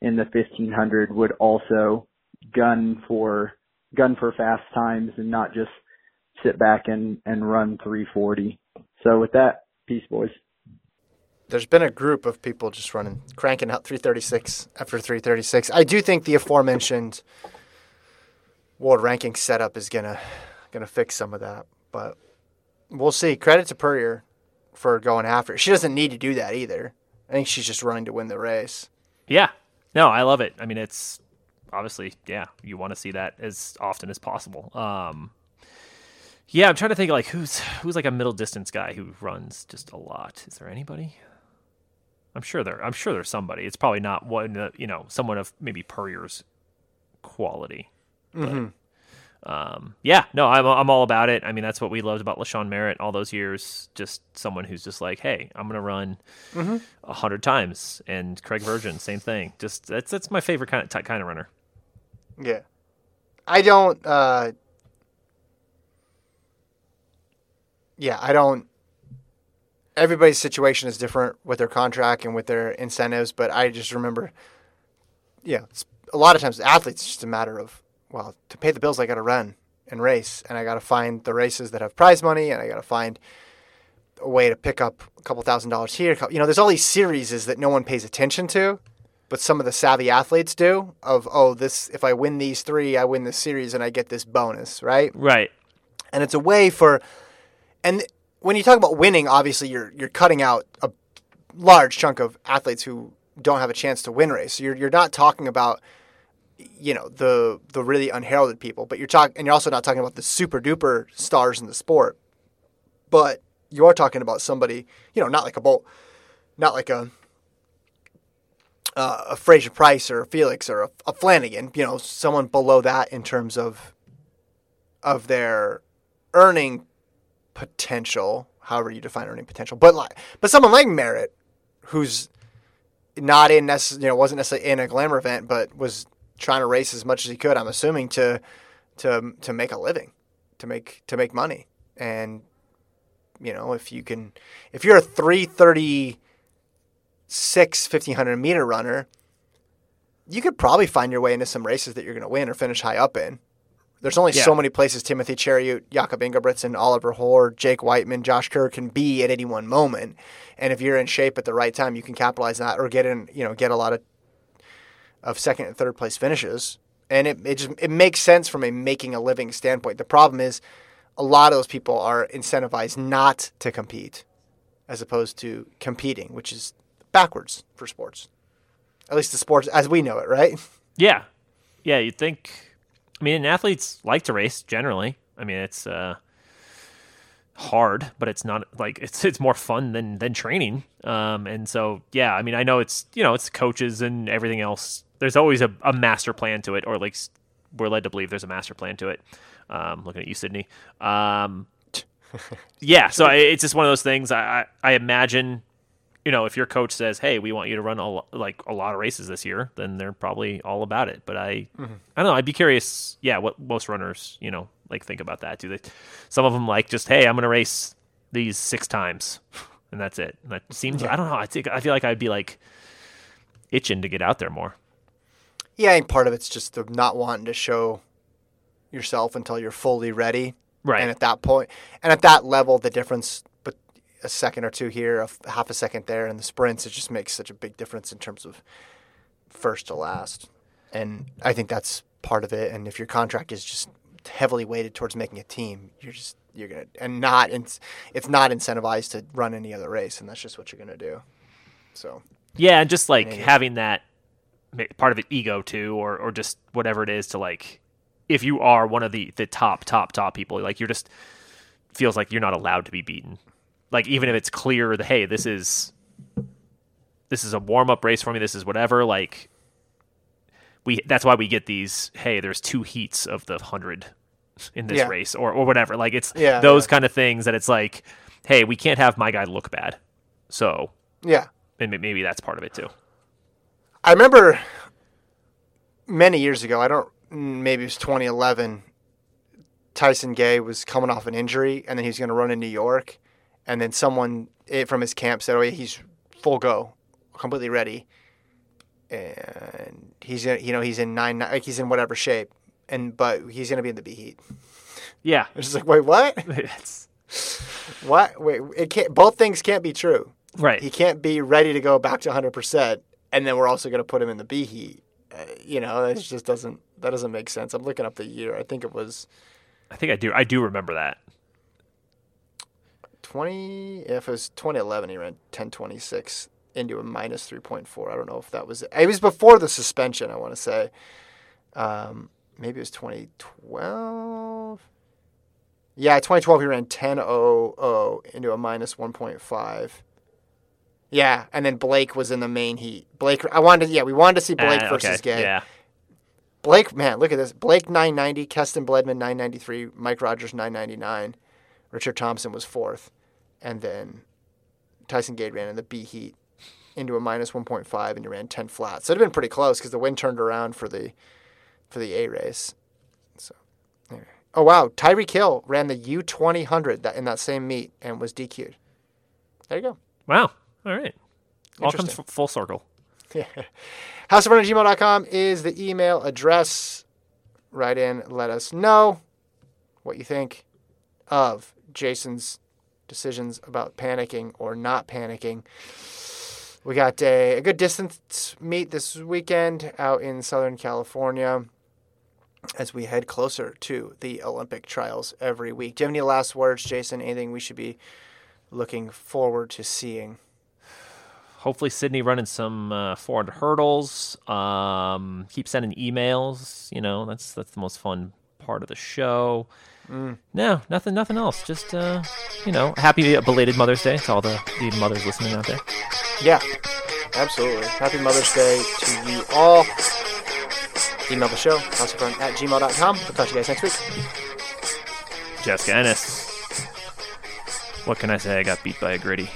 in the 1500 would also gun for gun for fast times and not just sit back and and run 340. So with that, peace, boys. There's been a group of people just running, cranking out 336 after 336. I do think the aforementioned world ranking setup is gonna gonna fix some of that, but we'll see. Credit to Purrier for going after it. She doesn't need to do that either. I think she's just running to win the race. Yeah, no, I love it. I mean, it's obviously yeah, you want to see that as often as possible. Um, yeah, I'm trying to think like who's who's like a middle distance guy who runs just a lot. Is there anybody? I'm sure there. I'm sure there's somebody. It's probably not one. uh, You know, someone of maybe Purrier's quality. But, um, yeah, no, I'm I'm all about it. I mean, that's what we loved about Lashawn Merritt all those years. Just someone who's just like, hey, I'm gonna run a hundred times, and Craig Virgin, same thing. Just that's that's my favorite kind of kind of runner. Yeah. I don't uh Yeah, I don't everybody's situation is different with their contract and with their incentives, but I just remember yeah, it's, a lot of times athletes it's just a matter of well, to pay the bills I got to run and race and I got to find the races that have prize money and I got to find a way to pick up a couple thousand dollars here. You know, there's all these series that no one pays attention to but some of the savvy athletes do of oh this if I win these 3 I win this series and I get this bonus, right? Right. And it's a way for and when you talk about winning obviously you're you're cutting out a large chunk of athletes who don't have a chance to win race. You're you're not talking about you know the the really unheralded people, but you're talking and you're also not talking about the super duper stars in the sport. But you are talking about somebody, you know, not like a Bolt, not like a uh, a Fraser-Pryce or a Felix or a, a Flanagan, you know, someone below that in terms of of their earning potential, however you define earning potential. But like, but someone like Merritt, who's not in necess- you know, wasn't necessarily in a glamour event, but was trying to race as much as he could. I'm assuming to to to make a living, to make to make money, and you know, if you can, if you're a three thirty six 1500 meter runner, you could probably find your way into some races that you're going to win or finish high up in. There's only Yeah. so many places Timothy Cheruiyot, Jakob Ingebrigtsen, Oliver Hoare, Jake Wightman, Josh Kerr can be at any one moment. And if you're in shape at the right time, you can capitalize on that or get in, you know, get a lot of of second and third place finishes. And it, it just it makes sense from a making a living standpoint. The problem is a lot of those people are incentivized not to compete as opposed to competing, which is backwards for sports. At least the sports as we know it, right? Yeah, yeah. You'd think. I mean, athletes like to race generally. I mean, it's uh, hard, but it's not like it's it's more fun than than training. Um, and so yeah, I mean, I know it's you know it's coaches and everything else. There's always a, a master plan to it, or like we're led to believe there's a master plan to it. Um, looking at you, Sydney. Um, (laughs) yeah, so I, it's just one of those things. I, I I imagine, you know, if your coach says, "Hey, we want you to run a, like a lot of races this year," then they're probably all about it. But I, mm-hmm. I don't know. I'd be curious. Yeah, what most runners, you know, like think about that. Do they? Some of them like just, "Hey, I'm going to race these six times, and that's it." And that seems. I don't know. I think I feel like I'd be like itching to get out there more. Yeah, I think part of it's just the not wanting to show yourself until you're fully ready. Right. And at that point, and at that level, the difference, a second or two here, a f- half a second there, in the sprints, it just makes such a big difference in terms of first to last. And I think that's part of it. And if your contract is just heavily weighted towards making a team, you're just you're gonna and not it's it's not incentivized to run any other race, and that's just what you're gonna do. So Yeah, and just like having that part of it ego too, or or just whatever it is to like, if you are one of the the top top top people, like you're just feels like you're not allowed to be beaten. Like even if it's clear that hey, this is this is a warm up race for me, this is whatever. Like we that's why we get these. Hey, there's two heats of the hundred in this Yeah. race, or or whatever. Like it's Yeah, those yeah. kind of things that it's like, hey, we can't have my guy look bad. So yeah, and maybe that's part of it too. I remember many years ago. I don't. Maybe it was 2011. Tyson Gay was coming off an injury, and then he's going to run in New York, and then someone eh, from his camp said, "Oh, yeah, he's full go, completely ready, and he's in, you know he's in nine like he's in whatever shape, and but he's going to be in the B heat." Yeah, (laughs) It's just like, wait, what? (laughs) it's, (laughs) What? Wait, it can't. Both things can't be true. right. He can't be ready to go back to 100, percent and then we're also going to put him in the B heat. Uh, you know, it just doesn't that doesn't make sense. I'm looking up the year. I think it was I think I do. I do remember that. 20. If it was 2011, he ran 1026 into a minus 3.4. I don't know if that was it. it was before the suspension. I want to say. Um, maybe it was 2012. Yeah, 2012 he ran 10.00 into a minus 1.5. Yeah, and then Blake was in the main heat. Blake, I wanted, to, yeah, we wanted to see Blake Ah, versus okay. Gay. Yeah. Blake, man, look at this. Blake 990, Keston Bledman 993, Mike Rodgers 999, Richard Thompson was fourth, and then Tyson Gay ran in the B heat into a minus 1.5 and he ran 10 flat. So it'd have been pretty close because the wind turned around for the for the A race. So, anyway. oh wow, Tyreek Hill ran the U2000 that in that same meet and was DQ'd. There you go. Wow. All right. All comes f- full circle. (laughs) Yeah. HouseOfRun@gmail.com is the email address. Write in, let us know what you think of Jason's decisions about panicking or not panicking. We got a, a good distance meet this weekend out in Southern California as we head closer to the Olympic trials every week. Do you have any last words, Jason? Anything we should be looking forward to seeing? Hopefully, Sydney running some uh, 400 hurdles. Um, keep sending emails. You know, that's that's the most fun part of the show. Mm. No, nothing, nothing else. Just uh, you know, happy belated Mother's Day to all the, the mothers listening out there. Yeah, absolutely. Happy Mother's Day to you all. Email the show, houseofrun at gmail.com. We'll talk to you guys next week. Jessica Ennis. What can I say? I got beat by a gritty.